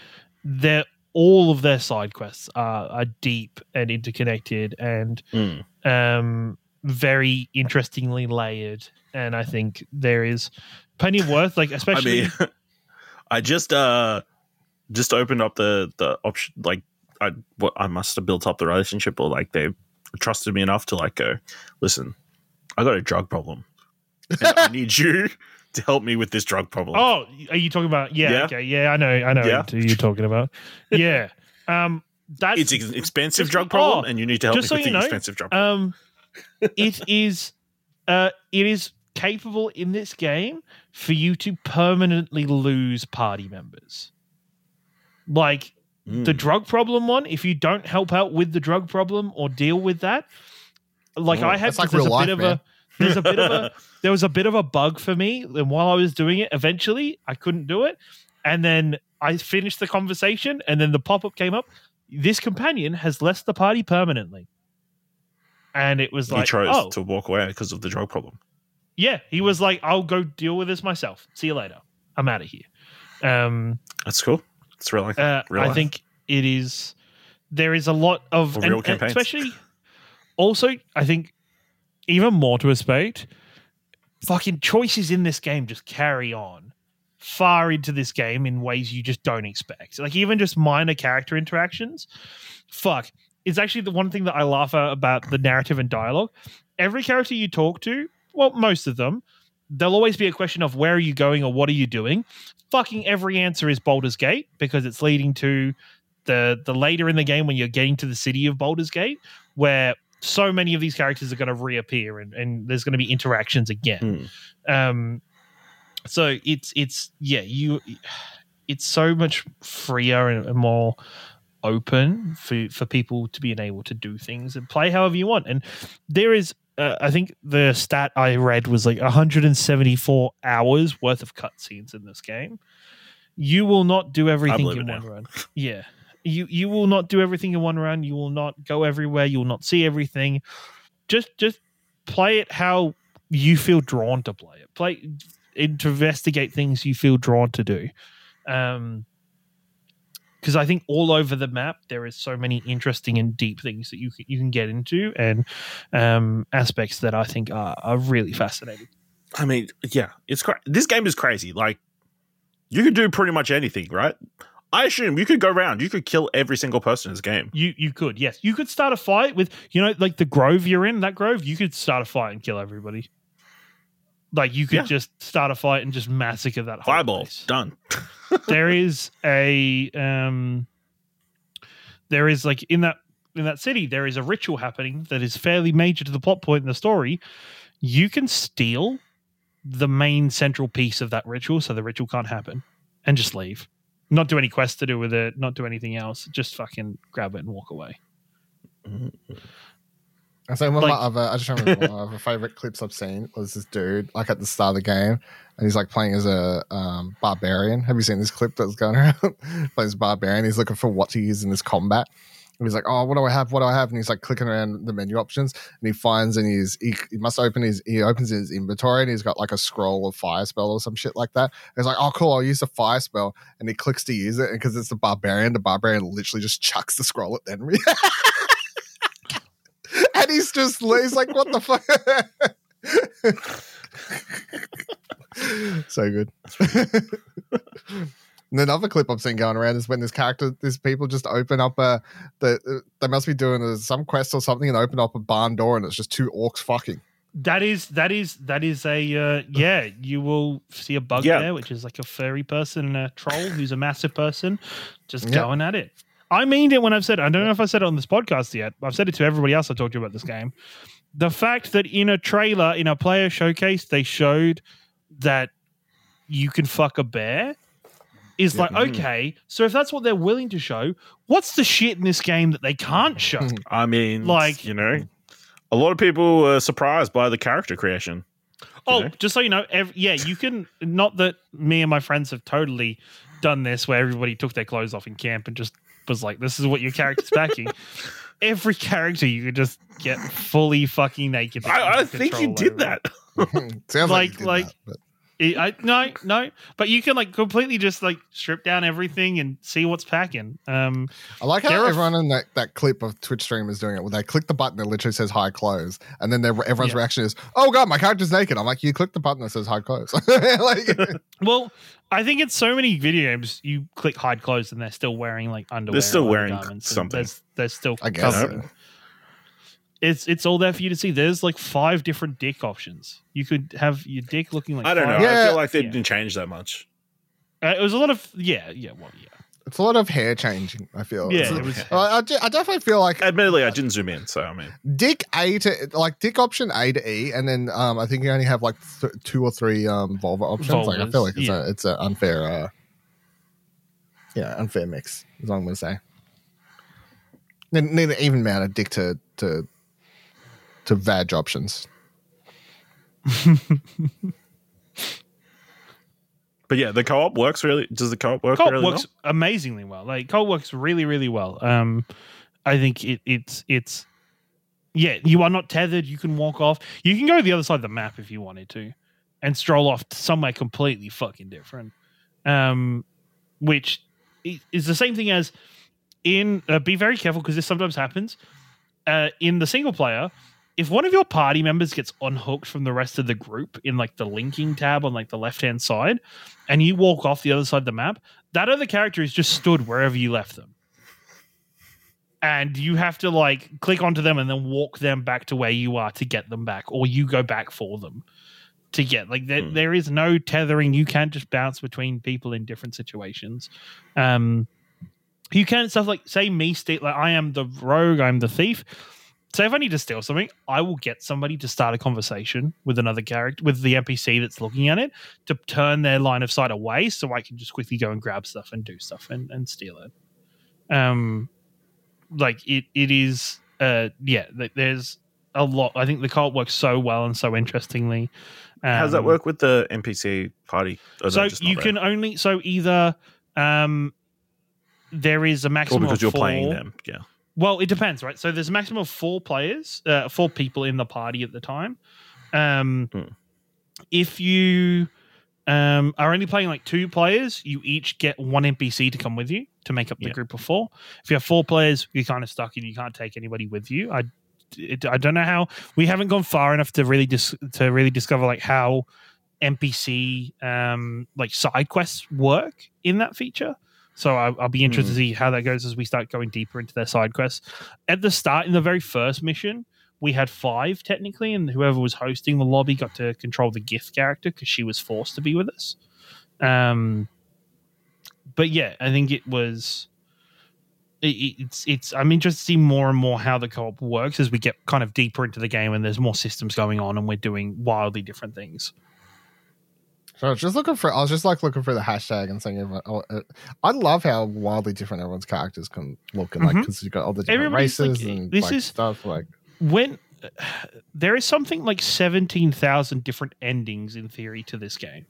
They're all of their side quests are, are deep and interconnected and Mm. um, very interestingly layered. And I think there is plenty of worth, like I especially. mean, I just uh just opened up the the option. Like I what I must have built up the relationship, or like they trusted me enough to like go. Listen, I got a drug problem. I need you to help me with this drug problem. oh, are you talking about? Yeah, Yeah. okay, yeah, I know, I know Yeah. who you're talking about. Yeah, um, that's it's an expensive drug problem, oh, and you need to help me so with the know, expensive drug. problem. Um, it is, uh, it is capable in this game for you to permanently lose party members. Like Mm. the drug problem one, if you don't help out with the drug problem or deal with that, like Oh, I had, like there's a life, bit of man. a, there's a bit of a, there was a bit of a bug for me, and while I was doing it, eventually I couldn't do it, and then I finished the conversation, and then the pop up came up. This companion has left the party permanently. and it was like he chose oh, to walk away because of the drug problem. yeah, he was like, I'll go deal with this myself. See you later. I'm out of here. Um, That's cool. Like, uh, I think it is. There is a lot of and- real campaigns. especially. Also, I think even more to respect, fucking choices in this game just carry on far into this game in ways you just don't expect. Like even just minor character interactions. Fuck, it's actually the one thing that I laugh at about the narrative and dialogue. Every character you talk to, well, most of them, there'll always be a question of where are you going or what are you doing. Fucking every answer is Baldur's Gate because it's leading to the the later in the game when you're getting to the city of Baldur's Gate, where so many of these characters are going to reappear and, and there's going to be interactions again. Um, so it's it's yeah you it's so much freer and, and more open for for people to be able to do things and play however you want. And there is, uh, I think the stat I read was like 174 hours worth of cutscenes in this game. You will not do everything in one now. run. Yeah. You you will not do everything in one run. You will not go everywhere. You will not see everything. Just just play it how you feel drawn to play it. Play to investigate things you feel drawn to do. Um, because I think all over the map there is so many interesting and deep things that you can, you can get into and um, aspects that I think are, are really fascinating. I mean, yeah, it's cra- this game is crazy. Like, you could do pretty much anything, right? I assume you could go around, you could kill every single person in this game. You you could yes you could start a fight with you know like the grove you're in that grove you could start a fight and kill everybody. Like you could Yeah. just start a fight and just massacre that whole Fireball, place. done. there is a um there is like in that in that city there is a ritual happening that is fairly major to the plot point in the story you can steal the main central piece of that ritual so the ritual can't happen and just leave not do any quests to do with it not do anything else just fucking grab it and walk away And so one of my other, I just remember one of my favorite clips I've seen was this dude, like at the start of the game, and he's like playing as a um, barbarian. Have you seen this clip that's going around? playing as barbarian, he's looking for what to use in this combat. And he's like, "Oh, what do I have? What do I have?" And he's like clicking around the menu options, and he finds and he's he, he must open his he opens his inventory, and he's got like a scroll of fire spell or some shit like that. He's like, "Oh, cool, I'll use the fire spell," and he clicks to use it, and because it's the barbarian, the barbarian literally just chucks the scroll at Henry. and he's just he's like, what the fuck? so good. and another clip I've seen going around is when this character, these people just open up a, the, they must be doing a, some quest or something and open up a barn door and it's just two orcs fucking. that is that is that is a uh, yeah you will see a bug Yeah. there which is like a furry person and a troll who's a massive person just Yeah. going at it i mean it when i've said it. i don't know if i said it on this podcast yet i've said it to everybody else i talked to about this game the fact that in a trailer in a player showcase they showed that you can fuck a bear is like Mhm. okay so if that's what they're willing to show what's the shit in this game that they can't show I mean, Like- like, you know, a lot of people were surprised by the character creation. Oh, know? just so you know, ev- yeah, you can. Not that me and my friends have totally done this, where everybody took their clothes off in camp and just was like, "This is what your character's packing." Every character you could just get fully fucking naked. I, I think you did over. that. Sounds like, Like- you did like- that, but- I, I- no, no, but you can like completely just like strip down everything and see what's packing. Um, I like There how are- everyone in that, that clip of Twitch streamers doing it, where they click the button that literally says "high clothes," and then their, everyone's Yeah. reaction is, "Oh god, my character's naked." I'm like, "You click the button that says high clothes." like, well, I think it's so many video games you click hide clothes and they're still wearing like underwear. They're still wearing undergarments and something. There's, they're still I guess. covered. So. it's it's all there for you to see. There's like five different dick options. You could have your dick looking like I don't know. five- Yeah. I feel like they Yeah. didn't change that much. Uh, it was a lot of yeah, yeah, well, yeah, It's a lot of hair changing. I feel. yeah. It's- It was I, I de- I definitely feel like Admittedly, I didn't zoom in, so I mean, Dick A to like Dick option A to E, and then um, I think you only have like th- two or three um vulva options. like I feel Vulvas, like it's yeah. a it's an unfair, uh, yeah, unfair mix. Is what I'm gonna say. Need, need an even amount of dick to to to vag options. but yeah, the co-op works really. Does the co-op work co-op really works amazingly well. Like co-op works really, really well. Um, I think it, it's it's yeah, you are not tethered. You can walk off. You can go to the other side of the map if you wanted to, and stroll off to somewhere completely fucking different. Um, which is the same thing as in. Uh, be very careful because this sometimes happens. Uh, in the single player, if one of your party members gets unhooked from the rest of the group in like the linking tab on like the left hand side, and you walk off the other side of the map, that other character is just stood wherever you left them. And you have to like click onto them and then walk them back to where you are to get them back or you go back for them to get like there, mm. there is no tethering. You can't just bounce between people in different situations. Um you can stuff like say me state like i am the rogue i'm the thief so if i need to steal something i will get somebody to start a conversation with another character with the npc that's looking at it to turn their line of sight away so i can just quickly go and grab stuff and do stuff and, and steal it. Um like it it is uh yeah there's a lot. I think the cult works so well and so interestingly. Um, how does that work with the npc party? So you can only so either um there is a maximum or because you're four, playing them yeah well it depends right so there's a maximum of four players uh, four people in the party at the time um hmm. if you um, are only playing like two players, you each get one NPC to come with you to make up the yeah. group of four. If you have four players, you're kind of stuck and you can't take anybody with you. I, it, I don't know how we haven't gone far enough to really dis, to really discover like how NPC um, like side quests work in that feature. So I, will be interested mm. to see how that goes as we start going deeper into their side quests. At the start, in the very first mission, we had five technically, and whoever was hosting the lobby got to control the gith character because she was forced to be with us. Um, but yeah, I think it was. It, it's it's. I'm interested to see more and more how the co-op works as we get kind of deeper into the game and there's more systems going on and we're doing wildly different things. So I was just looking for. I was just like looking for the hashtag and saying, oh, uh, I love how wildly different everyone's characters can look, and like because mm-hmm. you've got all the different Everybody's races like, and this like, is stuff. Like when there is something like 17,000 different endings in theory to this game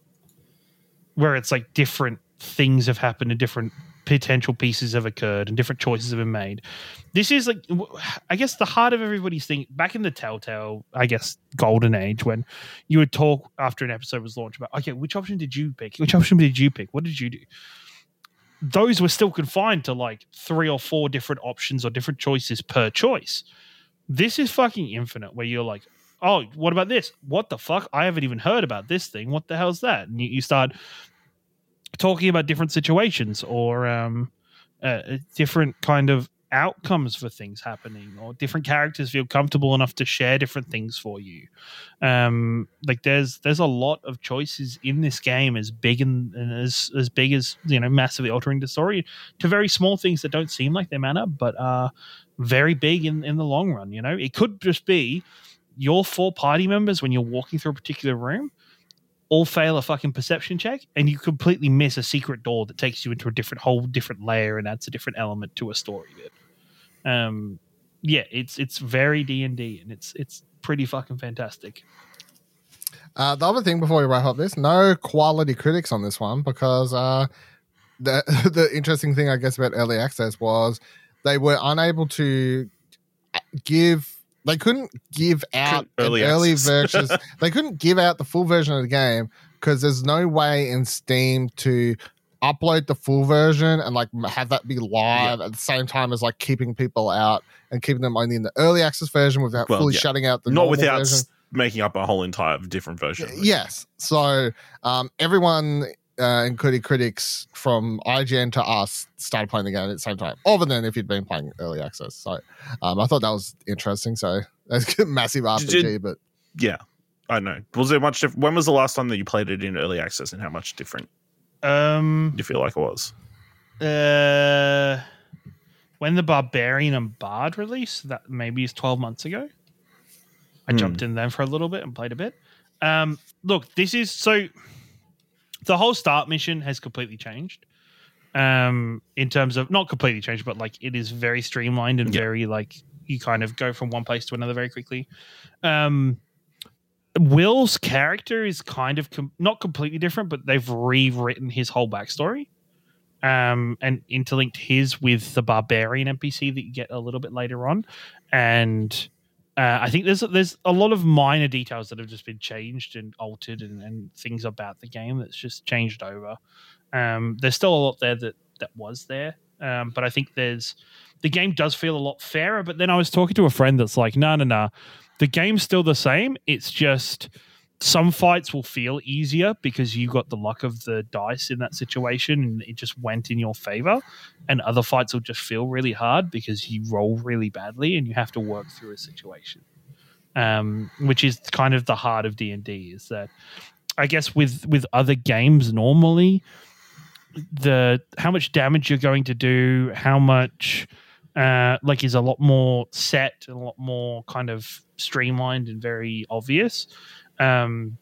where it's like different things have happened and different potential pieces have occurred and different choices have been made. This is like, I guess, the heart of everybody's thing. Back in the Telltale, I guess, golden age, when you would talk after an episode was launched about, okay, which option did you pick? Which option did you pick? What did you do? Those were still confined to like three or four different options or different choices per choice. This is fucking infinite, where you're like, oh, what about this? What the fuck? I haven't even heard about this thing. What the hell's that? And you, you start talking about different situations or um, uh, different kind of outcomes for things happening or different characters feel comfortable enough to share different things for you um like there's there's a lot of choices in this game as big and, and as as big as you know massively altering the story to very small things that don't seem like they matter but are very big in, in the long run. You know, it could just be your four party members when you're walking through a particular room all fail a fucking perception check and you completely miss a secret door that takes you into a different whole different layer and adds a different element to a story bit. Um yeah, it's it's very D and D and it's it's pretty fucking fantastic. Uh, the other thing before we wrap up this, no quality critics on this one because uh, the the interesting thing I guess about early access was they were unable to give they couldn't give out early, early versions they couldn't give out the full version of the game because there's no way in steam to upload the full version and like have that be live yeah. at the same time as like keeping people out and keeping them only in the early access version without well, fully yeah. shutting out the not without version. making up a whole entire different version yes so um, everyone uh, including critics from IGN to us, started playing the game at the same time, other than if you'd been playing early access. So um, I thought that was interesting. So that's a massive RPG, Did, but yeah, I know. Was there much different? When was the last time that you played it in early access, and how much different? Um, you feel like it was? Uh, when the Barbarian and Bard released, that maybe is twelve months ago. I mm. jumped in then for a little bit and played a bit. Um, look, this is so the whole start mission has completely changed um in terms of not completely changed but like it is very streamlined and yeah. very like you kind of go from one place to another very quickly um Wyll's character is kind of com- not completely different but they've rewritten his whole backstory um and interlinked his with the barbarian npc that you get a little bit later on and uh, I think there's there's a lot of minor details that have just been changed and altered, and, and things about the game that's just changed over. Um, there's still a lot there that that was there, um, but I think there's the game does feel a lot fairer. But then I was talking to a friend that's like, no, no, no, the game's still the same. It's just some fights will feel easier because you got the luck of the dice in that situation and it just went in your favor. And other fights will just feel really hard because you roll really badly and you have to work through a situation. Um, which is kind of the heart of d&d is that i guess with with other games normally the how much damage you're going to do how much uh, like is a lot more set and a lot more kind of streamlined and very obvious um,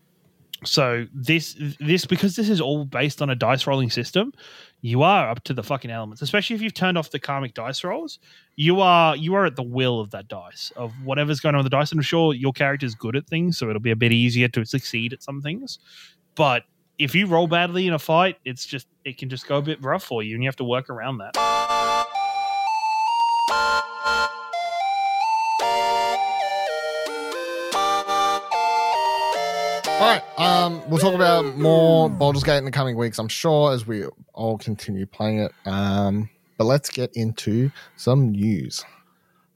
so this this because this is all based on a dice rolling system, you are up to the fucking elements. Especially if you've turned off the karmic dice rolls, you are you are at the will of that dice of whatever's going on with the dice. And I'm sure your character's good at things, so it'll be a bit easier to succeed at some things. But if you roll badly in a fight, it's just it can just go a bit rough for you, and you have to work around that. All right. Um, we'll talk about more Baldur's Gate in the coming weeks, I'm sure, as we all continue playing it. Um, but let's get into some news.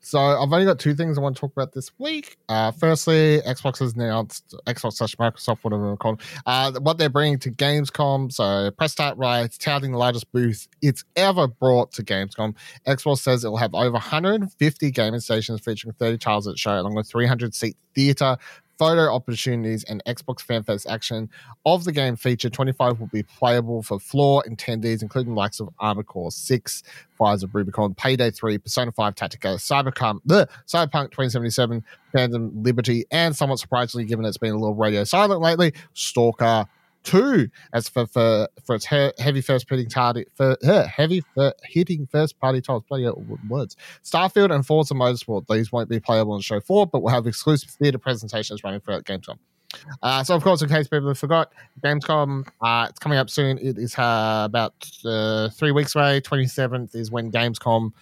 So I've only got two things I want to talk about this week. Uh, firstly, Xbox has announced Xbox slash Microsoft, whatever we call uh, what they're bringing to Gamescom. So press start writes, touting the largest booth it's ever brought to Gamescom. Xbox says it will have over 150 gaming stations featuring 30 titles at show, along with 300 seat theater, photo opportunities, and Xbox FanFest action of the game feature. 25 will be playable for floor attendees, including likes of Armored Core 6, Fires of Rubicon, Payday 3, Persona 5 Tactica, Cyberpunk, the Cyberpunk 2077, Phantom Liberty, and somewhat surprisingly, given it's been a little radio silent lately, Stalker two as for for, for its he- heavy first hitting target for heavy hitting first party titles. Bloody words. Starfield and Forza Motorsport. These won't be playable on show four, but we'll have exclusive theater presentations running throughout Gamescom. Uh, so, of course, in case people have forgot, Gamescom uh, it's coming up soon. It is uh, about uh, three weeks away. Twenty seventh is when Gamescom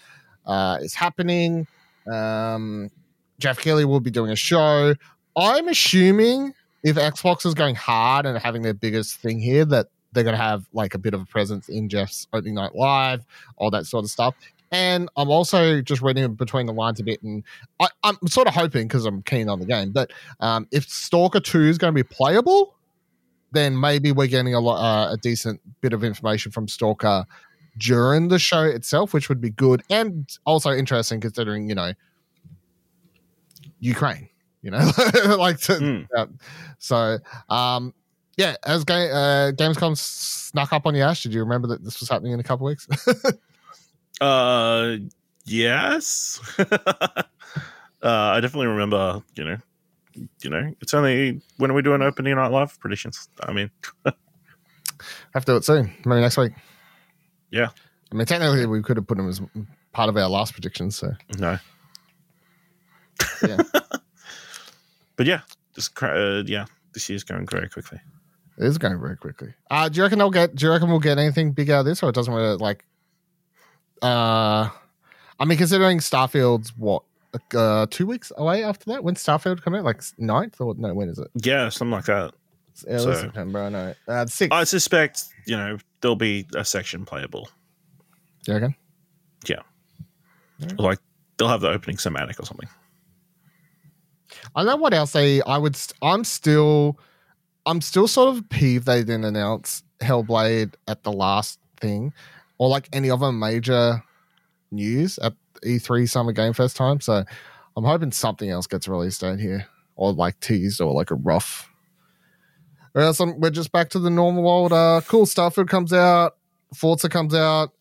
uh, is happening. Um, Geoff Keighley will be doing a show. I'm assuming if Xbox is going hard and having their biggest thing here, that they're going to have like a bit of a presence in Geoff's opening night live, all that sort of stuff. And I'm also just reading between the lines a bit, and I, am sort of hoping because I'm keen on the game. But um, if Stalker Two is going to be playable, then maybe we're getting a lot, uh, a decent bit of information from Stalker during the show itself, which would be good and also interesting considering you know Ukraine you know, like to, mm. uh, so um, yeah. As game, uh, Gamescom snuck up on you, Ash, did you remember that this was happening in a couple weeks? uh, yes. uh, I definitely remember. You know, you know, it's only when are we doing opening night live predictions? I mean, have to do it soon. Maybe next week. Yeah. I mean, technically, we could have put them as part of our last predictions. So no. Yeah. But yeah, just uh, yeah, this year's going very quickly. It is going very quickly. Uh, do you reckon they'll get? Do you reckon we'll get anything big out of this, or it doesn't really like? Uh, I mean, considering Starfield's what uh, two weeks away after that. When Starfield come out, like 9th or no? When is it? Yeah, something like that. Yeah, so, September. I know. Uh, six. I suspect you know there'll be a section playable. You reckon? Yeah. yeah. Like they'll have the opening cinematic or something. I know what else they. I would. I'm still. I'm still sort of peeved they didn't announce Hellblade at the last thing, or like any other major news at E3 Summer Game Fest time. So I'm hoping something else gets released out here, or like teased, or like a rough. Or we're just back to the normal old. Uh, cool stuff. It comes out, Forza comes out.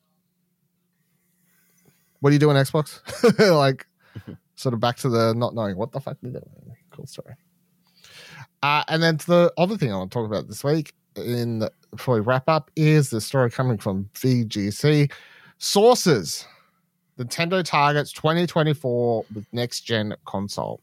What are you doing, Xbox? like, sort of back to the not knowing what the fuck they're doing. Cool story. Uh, and then the other thing I want to talk about this week, in before we wrap up, is the story coming from VGC sources. Nintendo targets 2024 with next gen console.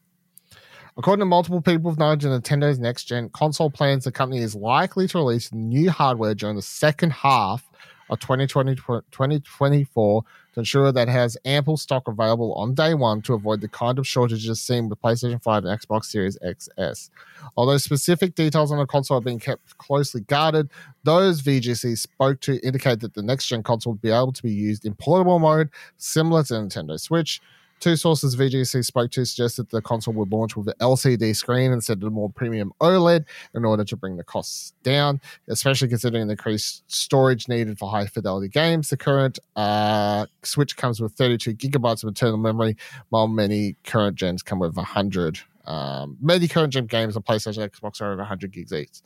According to multiple people with knowledge of Nintendo's next gen console plans, the company is likely to release new hardware during the second half of 2020, 2024 to ensure that has ample stock available on day one to avoid the kind of shortages seen with PlayStation 5 and Xbox Series XS. Although specific details on the console are being kept closely guarded, those VGC spoke to indicate that the next gen console would be able to be used in portable mode, similar to Nintendo Switch. Two sources VGC spoke to suggested the console would launch with an LCD screen instead of a more premium OLED in order to bring the costs down, especially considering the increased storage needed for high fidelity games. The current uh, Switch comes with 32 gigabytes of internal memory, while many current gens come with 100 um, many current gen games on PlayStation, Xbox are over 100 gigs each.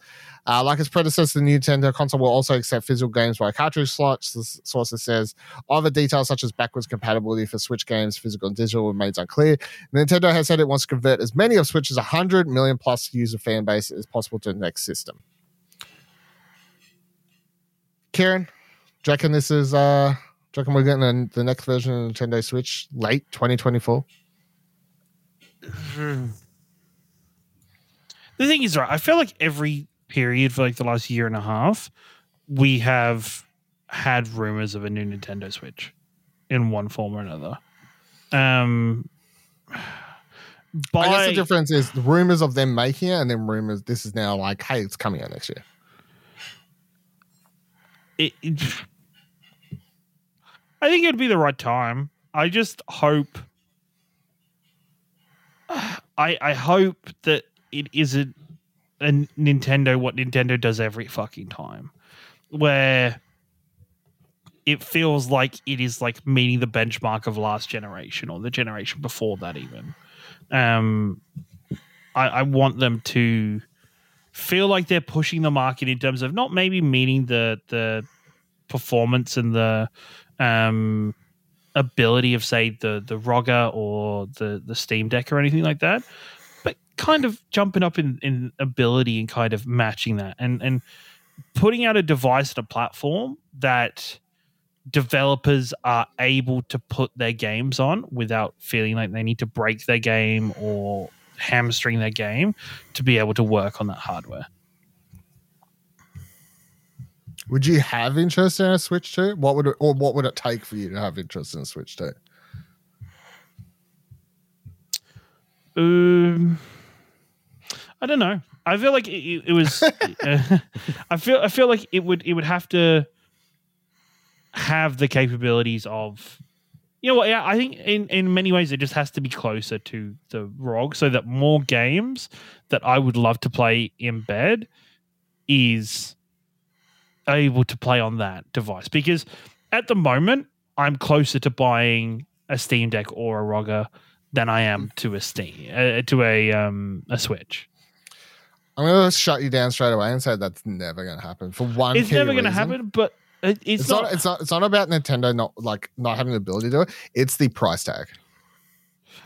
Uh, like its predecessor, the Nintendo console will also accept physical games via cartridge slots. The sources says other details such as backwards compatibility for Switch games, physical and digital, remains unclear. Nintendo has said it wants to convert as many of Switch's 100 million plus user fan base as possible to the next system. Ciaran, do you reckon this is uh do you reckon we're getting the next version of Nintendo Switch late 2024? The thing is, right? I feel like every period for like the last year and a half, we have had rumors of a new Nintendo Switch in one form or another. Um, by, I guess the difference is the rumors of them making it, and then rumors. This is now like, hey, it's coming out next year. It, it, I think it'd be the right time. I just hope. I I hope that it isn't a Nintendo what Nintendo does every fucking time, where it feels like it is like meeting the benchmark of last generation or the generation before that even. Um, I, I want them to feel like they're pushing the market in terms of not maybe meeting the the performance and the um ability of say the the ROGger or the the Steam Deck or anything like that, kind of jumping up in, in ability and kind of matching that and and putting out a device and a platform that developers are able to put their games on without feeling like they need to break their game or hamstring their game to be able to work on that hardware. Would you have interest in a Switch 2? What would it, or what would it take for you to have interest in a Switch 2? Um I don't know. I feel like it, it was. uh, I feel. I feel like it would. It would have to have the capabilities of. You know what? Yeah, I think in in many ways it just has to be closer to the ROG, so that more games that I would love to play in bed is able to play on that device. Because at the moment, I'm closer to buying a Steam Deck or a ROGger than I am to a Steam uh, to a um a Switch. I'm gonna shut you down straight away and say that's never gonna happen for one. It's never gonna reason. happen, but it, it's, it's not, not, It's not. It's not about Nintendo not like not having the ability to do it. It's the price tag.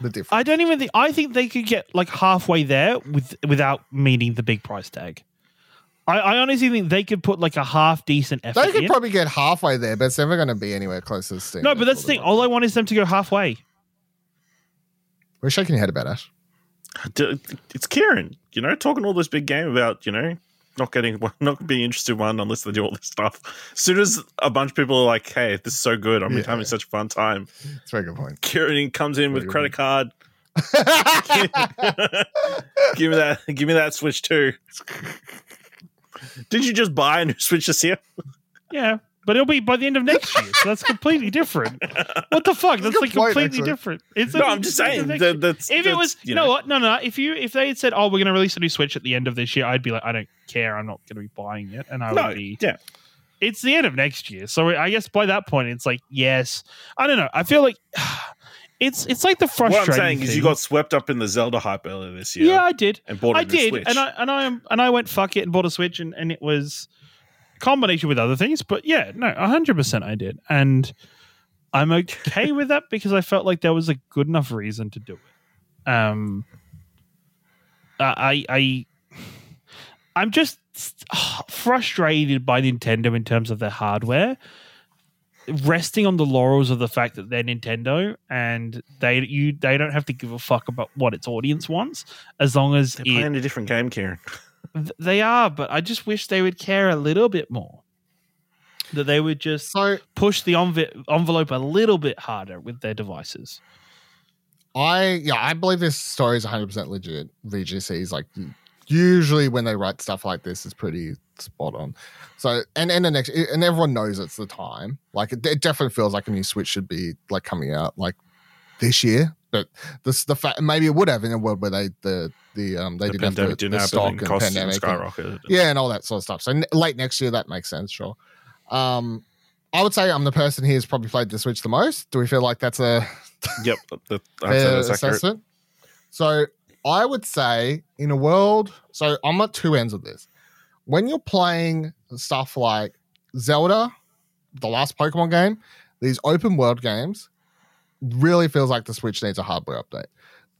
The difference. I don't even think. I think they could get like halfway there with without meeting the big price tag. I, I honestly think they could put like a half decent effort. They could in. probably get halfway there, but it's never going to be anywhere close to Steam. No, but that's the thing. All I want is them to go halfway. We're shaking your head about it it's Ciaran, you know, talking all this big game about, you know, not getting not being interested in one unless they do all this stuff. As soon as a bunch of people are like, "Hey, this is so good! I'm yeah. having such a fun time." It's a very good point. Ciaran comes in with credit point. card. give me that. Give me that Switch too. Did you just buy a new Switch this year? Yeah, but it'll be by the end of next year. So that's completely different. What the fuck? That's like completely different. It's no, i am just saying that, that's if that's, it was you know, know what? No, no. If you if they had said, "Oh, we're going to release a new Switch at the end of this year," I'd be like, "I don't care. I'm not going to be buying it," and I would no, be yeah. It's the end of next year, so I guess by that point, it's like yes. I don't know. I feel like. It's it's like the frustrating. What I'm saying thing. is, you got swept up in the Zelda hype earlier this year. Yeah, I did. And bought. I did, Switch. and I and I and I went fuck it and bought a Switch, and, and it was combination with other things. But yeah, no, hundred percent I did, and I'm okay with that because I felt like there was a good enough reason to do it. Um, I I I'm just frustrated by Nintendo in terms of their hardware resting on the laurels of the fact that they're Nintendo and they you they don't have to give a fuck about what its audience wants as long as they're playing a different game, Ciaran. They are, but I just wish they would care a little bit more. that they would just So push the enve- envelope a little bit harder with their devices. I yeah, I believe this story is 100 percent legit. VGC is like usually when they write stuff like this is pretty spot on. So and and the next and everyone knows it's the time. Like it, it definitely feels like a new Switch should be like coming out like this year. But this the fact maybe it would have in a world where they the the um they the didn't have the, didn't the stock and and pandemic. and- skyrocketed. yeah, and all that sort of stuff. So n- late next year, that makes sense, sure. Um, I would say I'm the person here who's probably played the Switch the most. Do we feel like that's a Yep, that, fair assessment? So I would say in a world, so I'm at two ends of this. When you're playing stuff like Zelda, the last Pokemon game, these open world games really feels like the Switch needs a hardware update.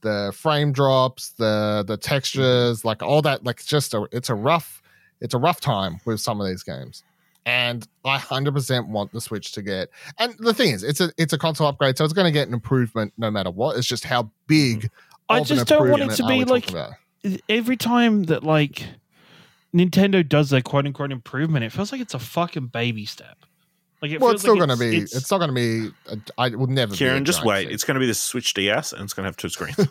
The frame drops, the the textures, like all that, like it's just a it's a rough it's a rough time with some of these games. And I hundred percent want the Switch to get. And the thing is, it's a it's a console upgrade, so it's going to get an improvement no matter what. It's just how big. Mm-hmm. I of an just don't want it to be like every time that like Nintendo does their quote unquote improvement, it feels like it's a fucking baby step. Like it Well, it's still like going to be. it's- It's, not going to be. a- I will never. Ciaran, just wait. It's going to be the Switch DS, and it's going to have two screens.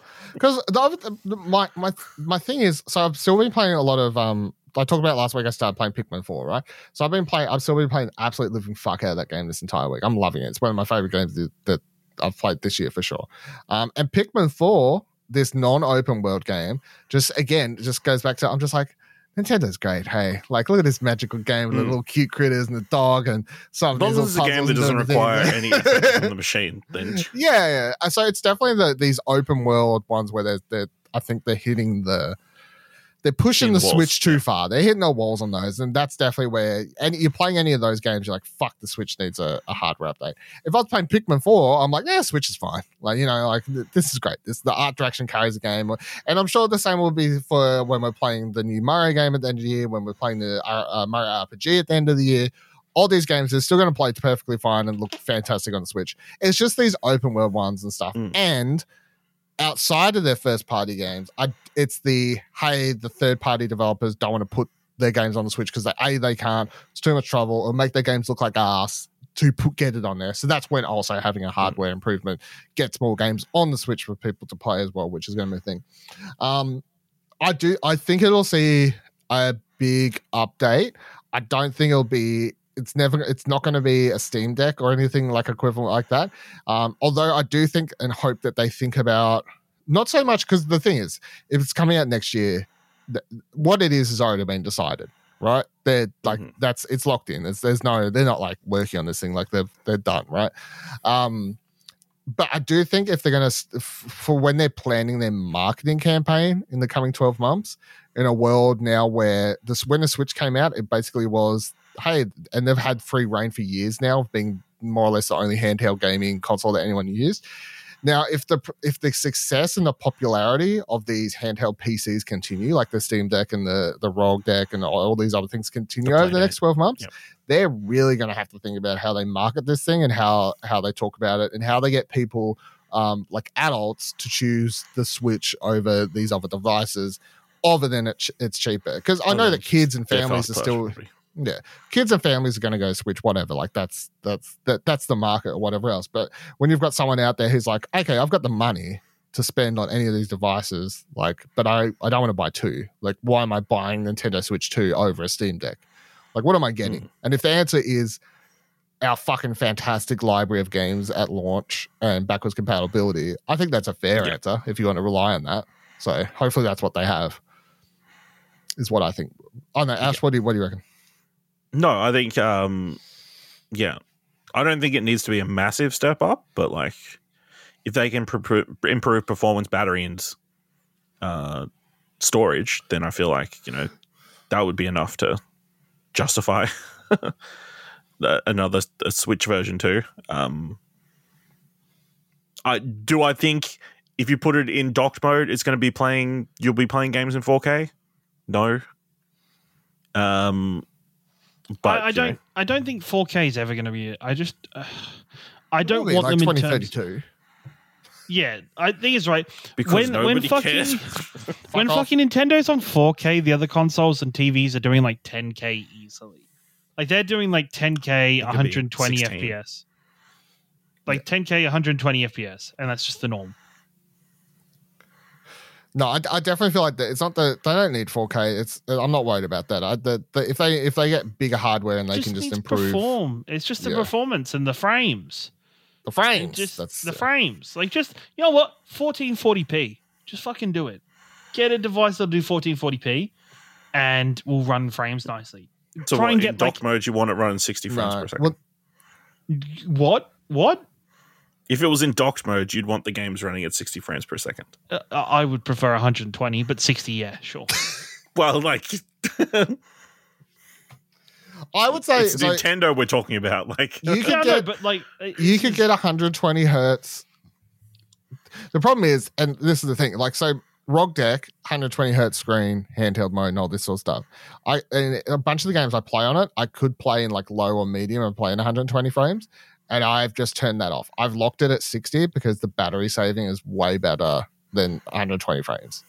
because the, other- the, my my my thing is. So I've still been playing a lot of. um I talked about last week. I started playing Pikmin Four, right? So I've been playing. I've still been playing absolute living fuck out of that game this entire week. I'm loving it. It's one of my favorite games that, that I've played this year for sure. Um, and Pikmin Four, this non-open world game, just again just goes back to. I'm just like. Nintendo's great, hey! Like, look at this magical game with the Mm. little cute critters and the dog and some. As long as these it's a game that doesn't require any effort from the machine, then Yeah, yeah. So it's definitely the these open world ones where they're, they're I think they're hitting the they're pushing the walls, Switch too yeah. far. They're hitting the walls on those, and that's definitely where. And you're playing any of those games, you're like, "Fuck, the Switch needs a, a hardware update." If I was playing Pikmin Four, I'm like, "Yeah, Switch is fine." Like you know, like this is great. This the art direction carries the game, and I'm sure the same will be for when we're playing the new Mario game at the end of the year, when we're playing the uh, uh, Mario RPG at the end of the year. All these games are still going to play perfectly fine and look fantastic on the Switch. It's just these open world ones and stuff. Mm. And outside of their first party games, I, it's the hey, the third party developers don't want to put their games on the Switch because they a they can't. It's too much trouble or make their games look like ass to put, get it on there. So that's when also having a hardware improvement gets more games on the Switch for people to play as well, which is going to be a thing. Um, I do. I think it'll see a big update. I don't think it'll be. It's never. It's not going to be a Steam Deck or anything like equivalent like that. Um, although I do think and hope that they think about not so much because the thing is, if it's coming out next year, th- what it is has already been decided, right? They're like Mhm. that's it's locked in. There's, there's no. They're not like working on this thing. Like they've they're done, right? Um, but I do think if they're going to, for when they're planning their marketing campaign in the coming 12 months, in a world now where this, when the Switch came out, it basically was, hey, and they've had free reign for years now being more or less the only handheld gaming console that anyone used. Now, if the if the success and the popularity of these handheld PCs continue, like the Steam Deck and the the ROG Deck and all, all these other things continue The over the next twelve months, Yep. they're really going to have to think about how they market this thing and how how they talk about it and how they get people um, like adults to choose the Switch over these other devices, other than it it's cheaper. Because I know that kids and families are still purchase, yeah, kids and families are going to go Switch, whatever. Like that's that's that that's the market or whatever else. But when you've got someone out there who's like, okay, I've got the money to spend on any of these devices, like, but I I don't want to buy two. Like, why am I buying Nintendo Switch two over a Steam Deck? Like, what am I getting? Hmm. And if the answer is our fucking fantastic library of games at launch and backwards compatibility, I think that's a fair Yeah. answer if you want to rely on that. So hopefully that's what they have. Is what I think. Oh no, Ash, what do you what do you reckon? No, I think, um, yeah, I don't think it needs to be a massive step up, but like if they can pr- improve performance, battery, and uh, storage, then I feel like you know that would be enough to justify another Switch version too. Um, I do. I think if you put it in docked mode, it's going to be playing. You'll be playing games in 4K. No. Um, but I, I don't. know, I don't think 4K is ever going to be. it. I just. Uh, I don't Probably want like them in terms. 2032. Yeah, I think it's right. because when- when nobody fucking- cares. when off. fucking Nintendo's on 4K, the other consoles and TVs are doing like 10K easily. Like they're doing like 10k, It could be 120 FPS. Like 10k, 120 FPS, and that's just the norm. No, I, I definitely feel like that. It's not the they don't need 4K. It's I'm not worried about that. I, the, the, if they if they get bigger hardware and they just can just improve perform. It's just the Yeah. performance and the frames. the frames, Just that's the uh, frames. Like just you know what? 1440p. Just fucking do it. Get a device that'll do 1440p, and will run frames nicely. So Try what, and in get, dock like- mode, you want it running 60 frames no. per second. Well, What? What? If it was in docked mode, you'd want the games running at 60 frames per second. Uh, I would prefer 120, but 60, yeah, sure. Well, like I would say it's so Nintendo we're talking about. Like You yeah, could I know, get- but like you could get 120 hertz. The problem is, and this is the thing, like so ROG Deck, 120 hertz screen, handheld mode, and all this sort of stuff. I and a bunch of the games I play on it, I could play in like low or medium and play in 120 frames, and I've just turned that off. I've locked it at 60 because the battery saving is way better than 120 frames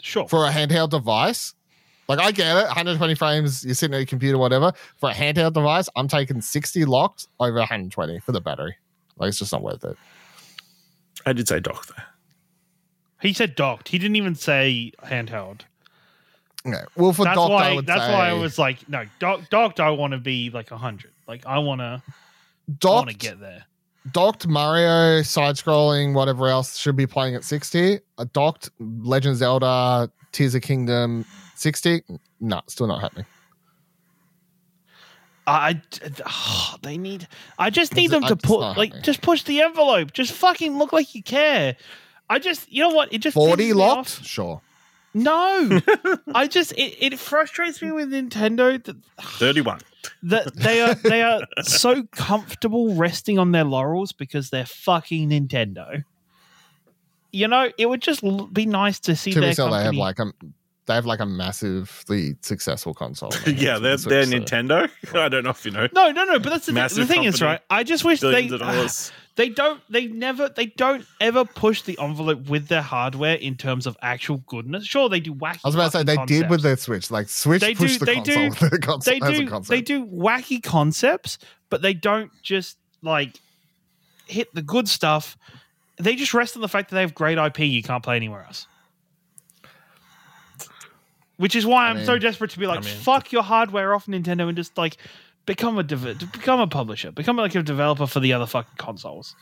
sure. for a handheld device. Like I get it, 120 frames, you're sitting at your computer, whatever. For a handheld device, I'm taking 60 locked over 120 for the battery. Like it's just not worth it. I did say dock though. He said docked. He didn't even say handheld. Okay. Well, for that's docked, why. I would That's say why I was like, no, dock, docked. I want to be like hundred. Like I want to. I want to docked. get there. docked Mario side scrolling, whatever else should be playing at 60. A docked Legend Zelda Tears of Kingdom 60. No, still not happening. I, oh, they need. I just need them I- to it's put like happening. just push the envelope. Just fucking look like you care. I just, you know what? It just 40 pisses locked? off. Sure. No, I just it, it frustrates me with Nintendo that 31. That they are they are so comfortable resting on their laurels because they're fucking Nintendo. You know, it would just be nice to see To their be fair, they have company. like a they have like a massively successful console. yeah, they're, they're so- Nintendo. I don't know if you know. no, no, no. But that's the, thing. Massive thing is, right? I just wish they dollars. they don't they never they don't ever push the envelope with their hardware in terms of actual goodness. Sure, they do wacky. I was about to say they fucking did with concepts. their Switch. Like Switch They pushed do- the they do- console. the console they do concept. they do wacky concepts, but they don't just like hit the good stuff. They just rest on the fact that they have great IP you can't play anywhere else. Which is why I I'm so desperate to be like, I mean- fuck your hardware off Nintendo and just like become a become a publisher, become like a developer for the other fucking consoles.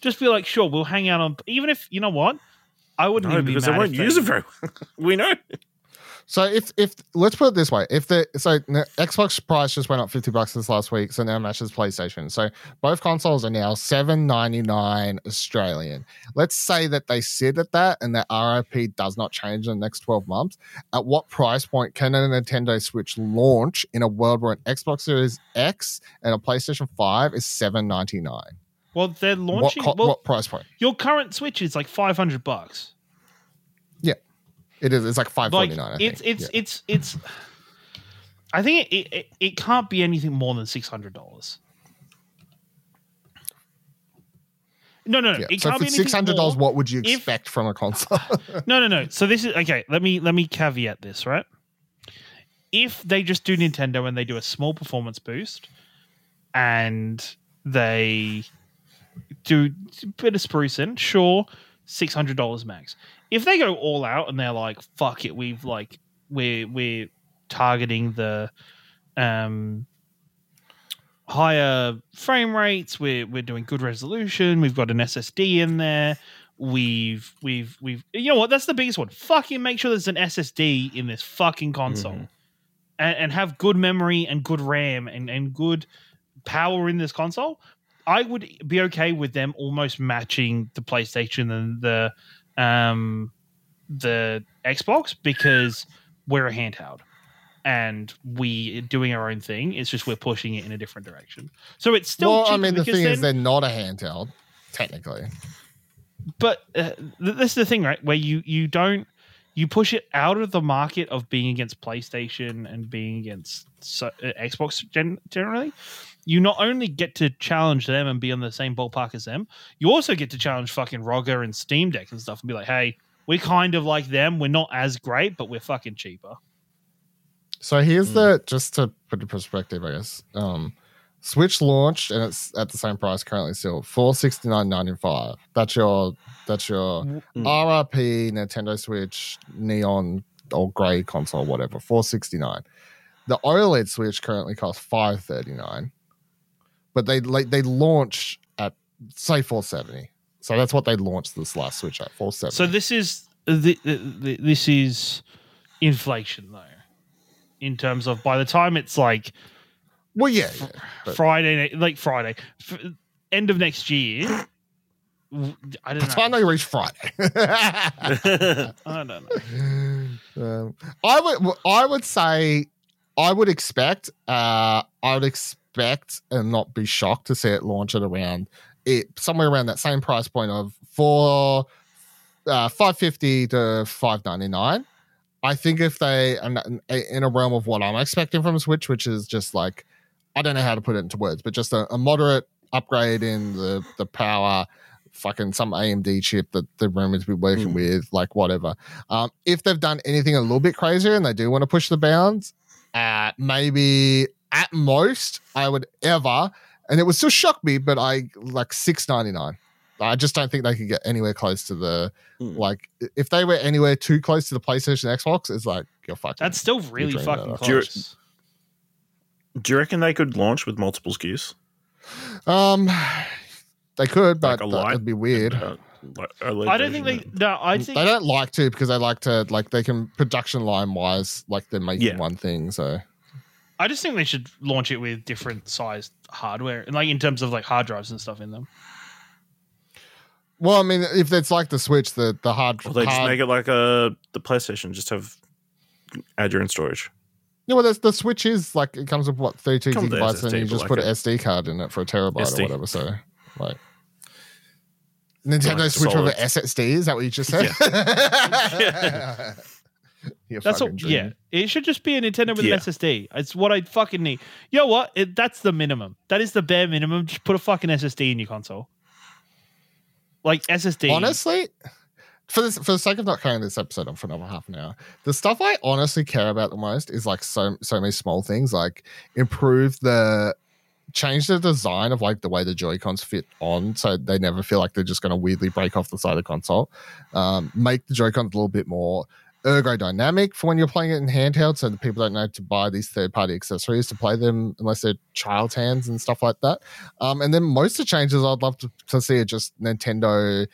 Just be like, sure, we'll hang out on. Even if you know what, I wouldn't No, even because be they won't use it very well. we know. So if if let's put it this way, if the so the Xbox price just went up fifty bucks this last week, so now matches PlayStation. So both consoles are now seven ninety nine Australian. Let's say that they sit at that and that RRP does not change in the next twelve months. At what price point can a Nintendo Switch launch in a world where an Xbox Series X and a PlayStation Five is seven ninety nine? Well, they're What launching. co- well, what price point? your current Switch is like five hundred bucks. It is. It's like five forty nine. Like, nine. it's it's it's it's i think it, it, it can't be anything more than $600 no no no yeah. it So for six hundred dollars, what would you if- expect from a console? no no no so this is okay let me let me caveat this right if they just do nintendo and they do a small performance boost and they do a bit of sprucing sure $600 max if they go all out and they're like fuck it we've like we're we're targeting the um higher frame rates we're we're doing good resolution we've got an ssd in there we've we've we've you know what that's the biggest one fucking make sure there's an ssd in this fucking console Mhm. and, and have good memory and good ram and and good power in this console i would be okay with them almost matching the playstation and the um the xbox because we're a handheld and we doing our own thing it's just we're pushing it in a different direction so it's still well, I mean, the thing is, they're not a handheld, technically. but uh, th- this is the thing, right? Where you you don't you push it out of the market of being against PlayStation and being against so, uh, Xbox gen- generally. You not only get to challenge them and be on the same ballpark as them, you also get to challenge fucking Rogger and Steam Deck and stuff and be like, hey, we're kind of like them. We're not as great, but we're fucking cheaper. So here's Mm. the just to put in perspective, I guess. Um, Switch launched and it's at the same price currently still four sixty nine ninety five. That's your that's your Mm. RRP Nintendo Switch Neon or Grey console, whatever. Four sixty nine. The OLED Switch currently costs five thirty nine, but they like they launch at say four seventy. So that's what they launched this last Switch at four seventy. So this is the, the, the, this is inflation though, in terms of by the time it's like well, yeah, yeah. Friday, like Friday, f- end of next year. I don't By the time they reach Friday. I don't know. um, I would I would say I would expect uh I would expect and not be shocked to see it launch at around it somewhere around that same price point of four uh 550 to 599 I think if they in a realm of what I'm expecting from Switch which is just like I don't know how to put it into words but just a, a moderate upgrade in the the power fucking some AMD chip that the rumored to be working Mm. with, like whatever. Um, if they've done anything a little bit crazier and they do want to push the bounds, uh, maybe at most I would ever, and it would still shock me, but I like six ninety nine. I just don't think they could get anywhere close to the Mm. like. If they were anywhere too close to the PlayStation Xbox, it's like you're fucking. That's still really fucking of that. Do you- close. Do you reckon they could launch with multiple SKUs? um, they could, but a that light? would be weird. Uh, like I don't think they. version No, I think they don't like to because they like to like they can production line wise like they're making Yeah. one thing so I just think they should launch it with different sized hardware, and like in terms of like hard drives and stuff in them. well i mean if it's like the switch the the hard, Or they just make it like a the PlayStation, just have add your own storage. yeah well that's, the switch is like it comes with what 32 Comes gigabytes and SSD, you just like put a- an sd card in it for a terabyte SD. or whatever so like Nintendo Like Switch with solid. an SSD. Is that what you just said? You're That's what. Yeah, it should just be a Nintendo with Yeah. an SSD. It's what I fucking need. You know what? It, that's the minimum. That is the bare minimum. Just put a fucking SSD in your console. Like SSD. Honestly, for this, for the sake of not carrying this episode on for another half an hour, the stuff I honestly care about the most is like so so many small things, like improve the change the design of like the way the Joy Cons fit on, so they never feel like they're just going to weirdly break off the side of the console. Um, make the Joy Cons a little bit more ergodynamic for when you're playing it in handheld, so that people don't know to buy these third party accessories to play them unless they're child's hands and stuff like that. Um, and then most of the changes I'd love to, to see are just Nintendo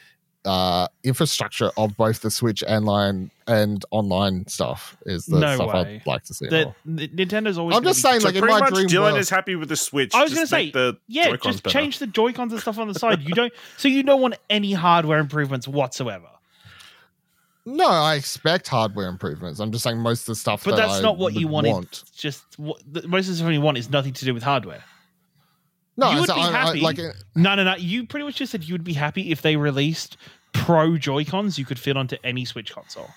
uh, infrastructure of both the Switch and line and online stuff is the No stuff way. I'd like to see. that more. N- Nintendo's always. I'm gonna just be- saying, So like in my much, dream Dylan world, is happy with the Switch. I was Just gonna say, the Yeah, Joy-Cons just better. change the Joy Cons and stuff on the side. You don't. So you don't want any hardware improvements whatsoever. No, I expect hardware improvements. I'm just saying most of the stuff, But that that's I not what you wanted. want. Just what, the, most of the stuff you want is nothing to do with hardware. No, You I- would be I- I- happy. like uh, No, no, no. You pretty much just said you would be happy if they released pro Joy Cons you could fit onto any Switch console,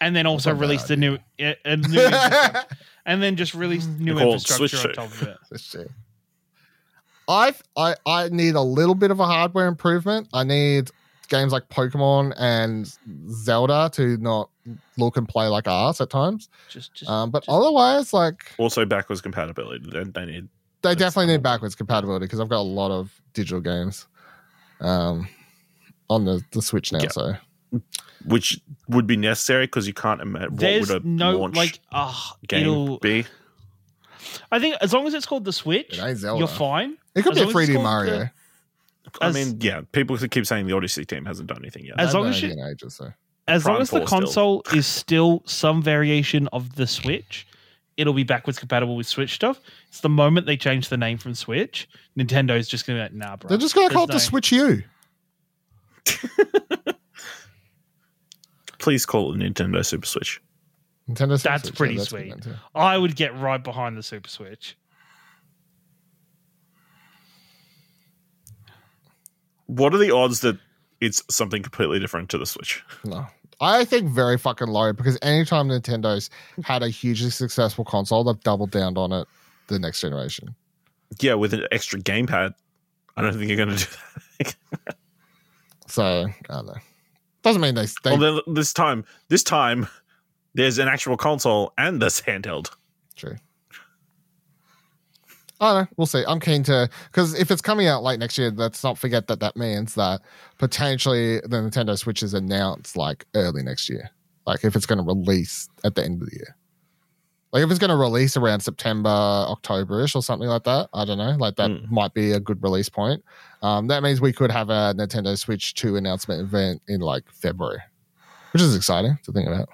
and then also not a released a new, a, a new and then just released new Called infrastructure Switch on top of it. This shit. I've I I need a little bit of a hardware improvement. I need games like Pokemon and Zelda to not look and play like ass at times. Just, just Um, but just- otherwise, like Also, backwards compatibility. They, they need. they definitely need backwards compatibility because I've got a lot of digital games um, on the, the Switch now. Yeah. So Which would be necessary because you can't imagine what there's would a no launch like, ah, game it'll. be. I think as long as it's called the Switch, it ain't Zelda. you're fine. It could As be a long as it's 3D Mario. the- I As- mean, yeah, people keep saying the Odyssey team hasn't done anything yet. As long as you- in ages, so. As long as the 4 still. console is still some variation of the Switch, it'll be backwards compatible with Switch stuff. It's the moment they change the name from Switch, Nintendo's just gonna be like, nah, bro. They're just going to call it the Switch U. Please call it Nintendo Super Switch. Nintendo Super That's Switch, pretty good sweet. I would get right behind the Super Switch. What are the odds that it's something completely different to the Switch? No. I think very fucking low because anytime Nintendo's had a hugely successful console, they've doubled down on it the next generation. Yeah, with an extra gamepad, I don't think you're going to do that. So I don't know. Doesn't mean they. they well, then this time, this time, there's an actual console and this handheld. True. I don't know. We'll see. I'm keen to because if it's coming out late next year, let's not forget that that means that potentially the Nintendo Switch is announced like early next year. Like if it's going to release at the end of the year. Like if it's going to release around September, October-ish or something like that. I don't know. Like that Mm. might be a good release point. Um, that means we could have a Nintendo Switch 2 announcement event in like February, which is exciting to think about.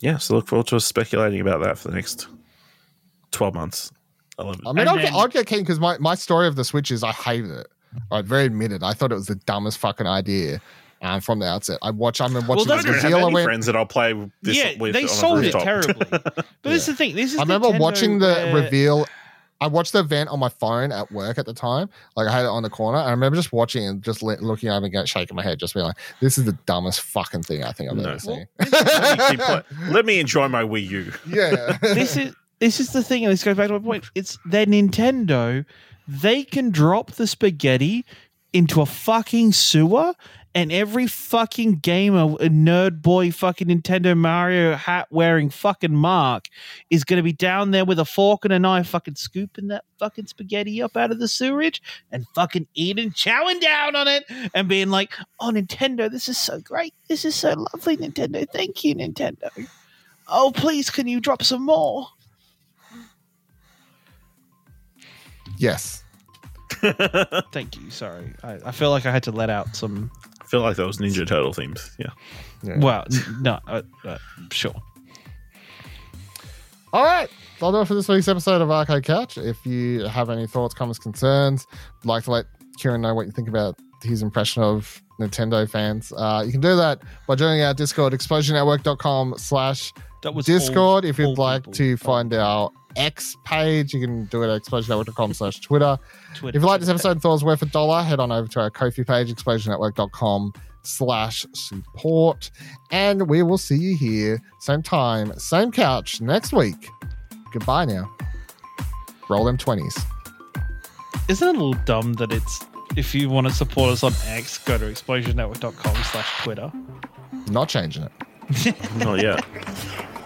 Yeah, so look forward to us speculating about that for the next 12 months. I love it. I mean, And I'd, get, I'd get keen because my, my story of the Switch is I hated it. I'd very admitted. I thought it was the dumbest fucking idea um, from the outset. I watch. I remember watching that's I the have reveal. I any went, friends that I'll play this yeah, with they on a sold it terribly. But this is the thing. This is I remember Nintendo watching the where- reveal. I watched the event on my phone at work at the time. Like I had it on the corner. I remember just watching and just li- looking over and going, shaking my head, just being like, "This is the dumbest fucking thing I think I've No. ever seen." Let me, play- let me enjoy my Wii U. yeah. this is this is the thing, and this goes back to my point. It's their Nintendo. They can drop the spaghetti into a fucking sewer, and every fucking gamer, a nerd boy, fucking Nintendo Mario hat wearing fucking Mark is going to be down there with a fork and a knife, fucking scooping that fucking spaghetti up out of the sewerage and fucking eating, chowing down on it, and being like, "Oh, Nintendo, this is so great. This is so lovely, Nintendo. Thank you, Nintendo." Oh, please, can you drop some more? Yes. Thank you. Sorry, I, I feel like I had to let out some. I feel like that was Ninja Turtle themes. Yeah. Yeah. Well, n- no, uh, uh, sure. All right. That'll do it for this week's episode of Arcade Couch. If you have any thoughts, comments, concerns, like to let Ciaran know what you think about his impression of Nintendo fans, uh, you can do that by joining our Discord, explosionnetwork.com slash That was Discord. all- if you'd like people. to find our X page, you can do it at explosionnetwork.com slash Twitter. Twitter. If you like this episode and thought it was worth a dollar, head on over to our Ko-fi page, explosionnetwork.com slash support. And we will see you here, same time, same couch next week. Goodbye now. Roll them 20s. Isn't it a little dumb that it's if you want to support us on X, go to explosionnetwork.com slash Twitter. Not changing it. Not yet.